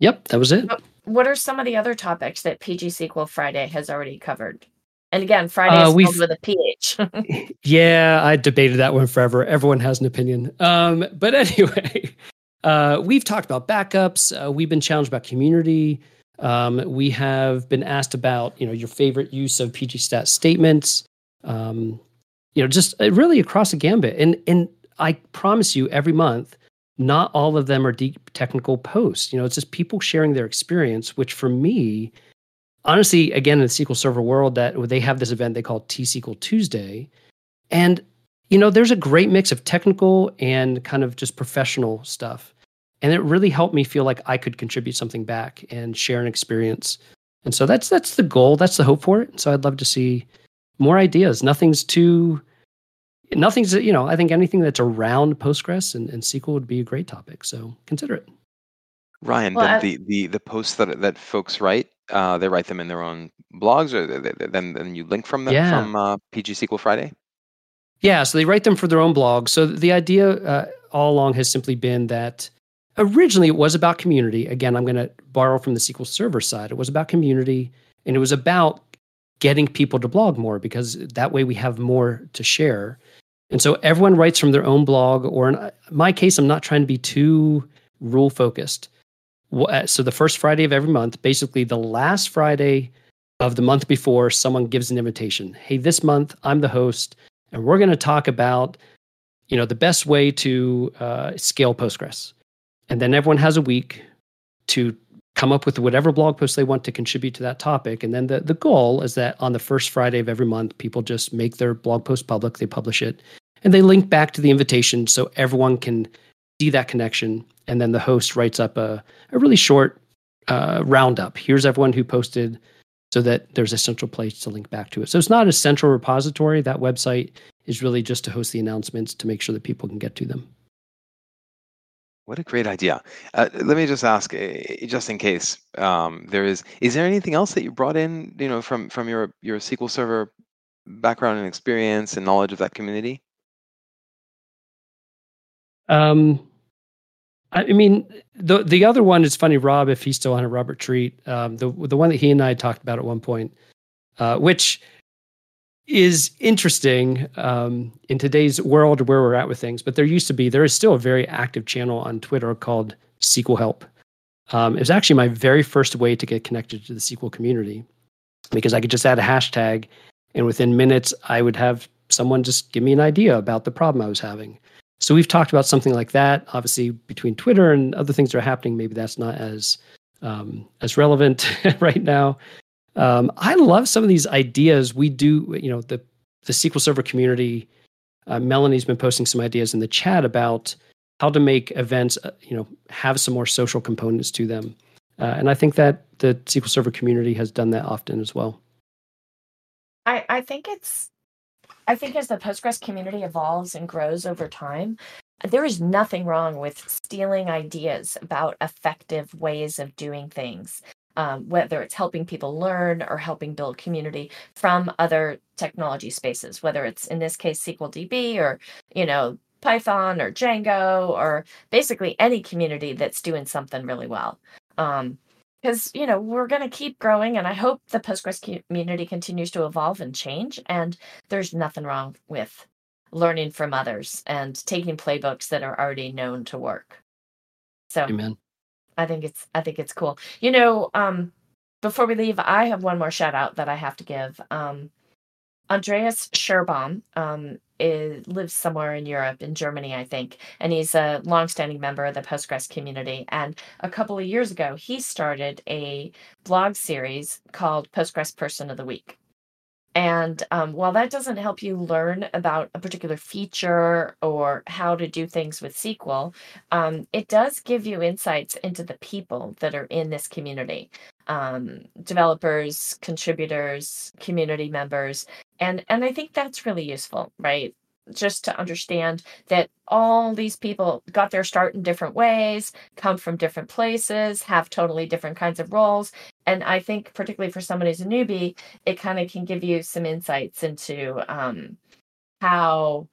Yep, that was it. What are some of the other topics that PG SQL Phriday has already covered? And again, Friday uh, is with a PH. <laughs> <laughs> yeah, I debated that one forever. Everyone has an opinion. Um, but <laughs> anyway, uh, we've talked about backups. Uh, we've been challenged about community. Um, we have been asked about you know your favorite use of PG stat statements. Um, you know, just uh, really across the gambit. And and I promise you, every month, not all of them are deep technical posts. You know, it's just people sharing their experience, which for me honestly, again, in the SQL Server world, that they have this event they call T-SQL Tuesday, and you know, there's a great mix of technical and kind of just professional stuff, and it really helped me feel like I could contribute something back and share an experience. And so that's that's the goal. That's the hope for it. So I'd love to see more ideas. Nothing's too nothing's you know i think anything that's around postgres and, and sql would be a great topic so consider it ryan well, the, the, the the posts that that folks write uh, they write them in their own blogs, or they, they, then then you link from them yeah. from uh, PG SQL Phriday. Yeah, so they write them for their own blog. So the idea uh, all along has simply been that originally it was about community. Again, I'm going to borrow from the SQL Server side. It was about community, and it was about getting people to blog more because that way we have more to share. And so everyone writes from their own blog, or in my case, I'm not trying to be too rule focused. Uh, so the first Friday of every month, basically the last Friday of the month before, someone gives an invitation. Hey, this month I'm the host, and we're going to talk about, you know, the best way to uh, scale Postgres. And then everyone has a week to come up with whatever blog post they want to contribute to that topic. And then the, the goal is that on the first Friday of every month, people just make their blog post public, they publish it, and they link back to the invitation so everyone can see that connection and then the host writes up a, a really short uh, roundup. Here's everyone who posted so that there's a central place to link back to it. So it's not a central repository. That website is really just to host the announcements to make sure that people can get to them. What a great idea! Uh, let me just ask, uh, just in case um, there is, is there anything else that you brought in, you know, from from your your SQL Server background and experience and knowledge of that community? Um, I mean, the the other one is funny, Rob, if he's still on a Robert Treat. Um, the the one that he and I talked about at one point, uh, which is interesting um, in today's world where we're at with things. But there used to be, there is still a very active channel on Twitter called SQL Help. Um, it was actually my very first way to get connected to the SQL community because I could just add a hashtag, and within minutes, I would have someone just give me an idea about the problem I was having. So we've talked about something like that. Obviously, between Twitter and other things that are happening, maybe that's not as um, as relevant <laughs> right now. Um, I love some of these ideas. We do, you know, the the SQL Server community. Uh, Melanie's been posting some ideas in the chat about how to make events, uh, you know, have some more social components to them. Uh, and I think that the SQL Server community has done that often as well. I, I think it's I think as the Postgres community evolves and grows over time, there is nothing wrong with stealing ideas about effective ways of doing things, um, whether it's helping people learn or helping build community from other technology spaces, whether it's in this case SQL DB or, you know, Python or Django or basically any community that's doing something really well. Um, because you know we're going to keep growing and i hope the postgres community continues to evolve and change and there's nothing wrong with learning from others and taking playbooks that are already known to work so Amen. I think it's i think it's cool you know um before we leave i have one more shout out that i have to give um andreas scherbaum um is, lives somewhere in Europe, in Germany, I think, and he's a longstanding member of the Postgres community. And a couple of years ago, he started a blog series called Postgres Person of the Week. And um, while that doesn't help you learn about a particular feature or how to do things with SQL, um, it does give you insights into the people that are in this community um, developers, contributors, community members, and and I think that's really useful, right? Just to understand that all these people got their start in different ways, come from different places, have totally different kinds of roles. And I think, particularly for somebody who's a newbie, it kind of can give you some insights into um, how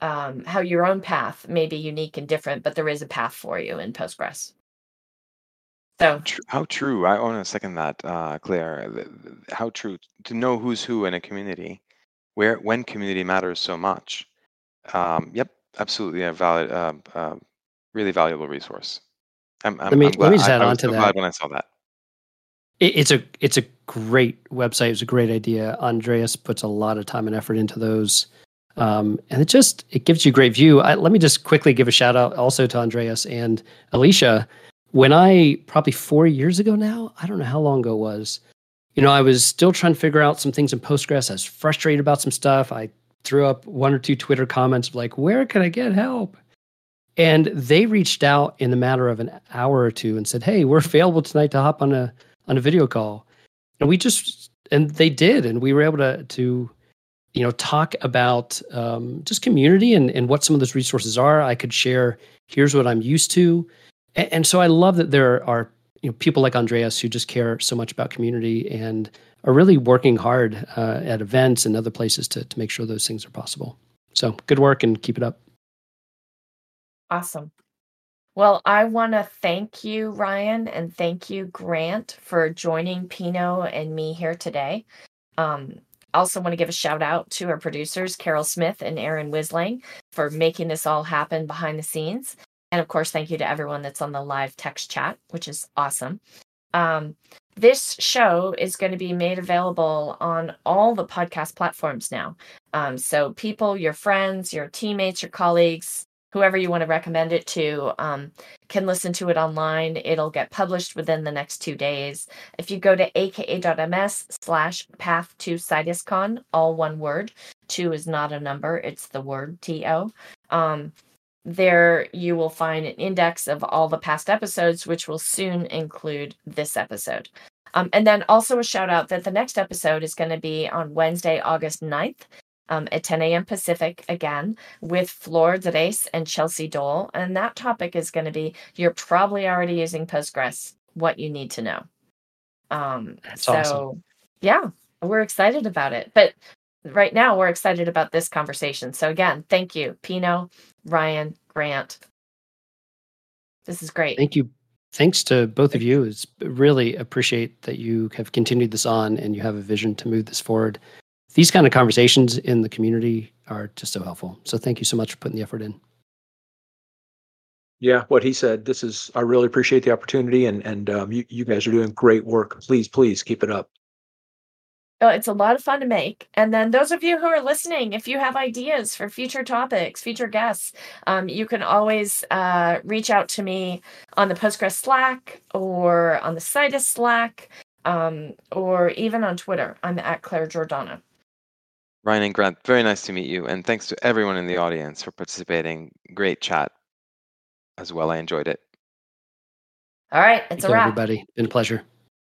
um, how your own path may be unique and different, but there is a path for you in Postgres. So how true? I want to second that, uh, Claire. How true to know who's who in a community, where when community matters so much. Um, yep, absolutely a valid, uh, uh, really valuable resource. I'm, I'm, let me I'm glad, let me just add I on was to so that. glad when I saw that. It, it's a it's a great website. It's a great idea. Andreas puts a lot of time and effort into those. Um, and it just it gives you a great view. I, let me just quickly give a shout out also to Andreas and Alicia. When I probably four years ago now, I don't know how long ago it was. You know, I was still trying to figure out some things in Postgres. I was frustrated about some stuff. I threw up one or two Twitter comments like, "Where can I get help?" And they reached out in the matter of an hour or two and said, "Hey, we're available tonight to hop on a on a video call." And we just and they did, and we were able to to you know talk about um, just community and, and what some of those resources are i could share here's what i'm used to and, and, so i love that there are you know people like andreas who just care so much about community and are really working hard uh, at events and other places to, to make sure those things are possible so good work and keep it up awesome well i want to thank you ryan and thank you grant for joining pino and me here today um, also want to give a shout out to our producers, Carol Smith and Aaron Wislang, for making this all happen behind the scenes. And of course, thank you to everyone that's on the live text chat, which is awesome. Um, this show is going to be made available on all the podcast platforms now. Um, so, people, your friends, your teammates, your colleagues, whoever you want to recommend it to um, can listen to it online. It'll get published within the next two days. If you go to aka.ms slash path to CitusCon, all one word, two is not a number, it's the word TO. Um, there you will find an index of all the past episodes, which will soon include this episode. Um, and then also a shout out that the next episode is going to be on Wednesday, August 9th um, at 10 a.m. Pacific again with Floor Drees and Chelsea Dole. And that topic is going to be you're probably already using Postgres, what you need to know. Um, That's so, awesome. yeah, we're excited about it. But right now, we're excited about this conversation. So, again, thank you, Pino, Ryan, Grant. This is great. Thank you. Thanks to both of you. It's really appreciate that you have continued this on and you have a vision to move this forward these kind of conversations in the community are just so helpful. So thank you so much for putting the effort in. Yeah, what he said. This is. I really appreciate the opportunity, and and um, you you guys are doing great work. Please, please keep it up. Oh, it's a lot of fun to make. And then those of you who are listening, if you have ideas for future topics, future guests, um, you can always uh, reach out to me on the Postgres Slack or on the Citus Slack um, or even on Twitter. I'm at Claire Giordano. Ryan and Grant, very nice to meet you. And thanks to everyone in the audience for participating. Great chat as well. I enjoyed it. All right. It's Thank a wrap. everybody. Been a pleasure.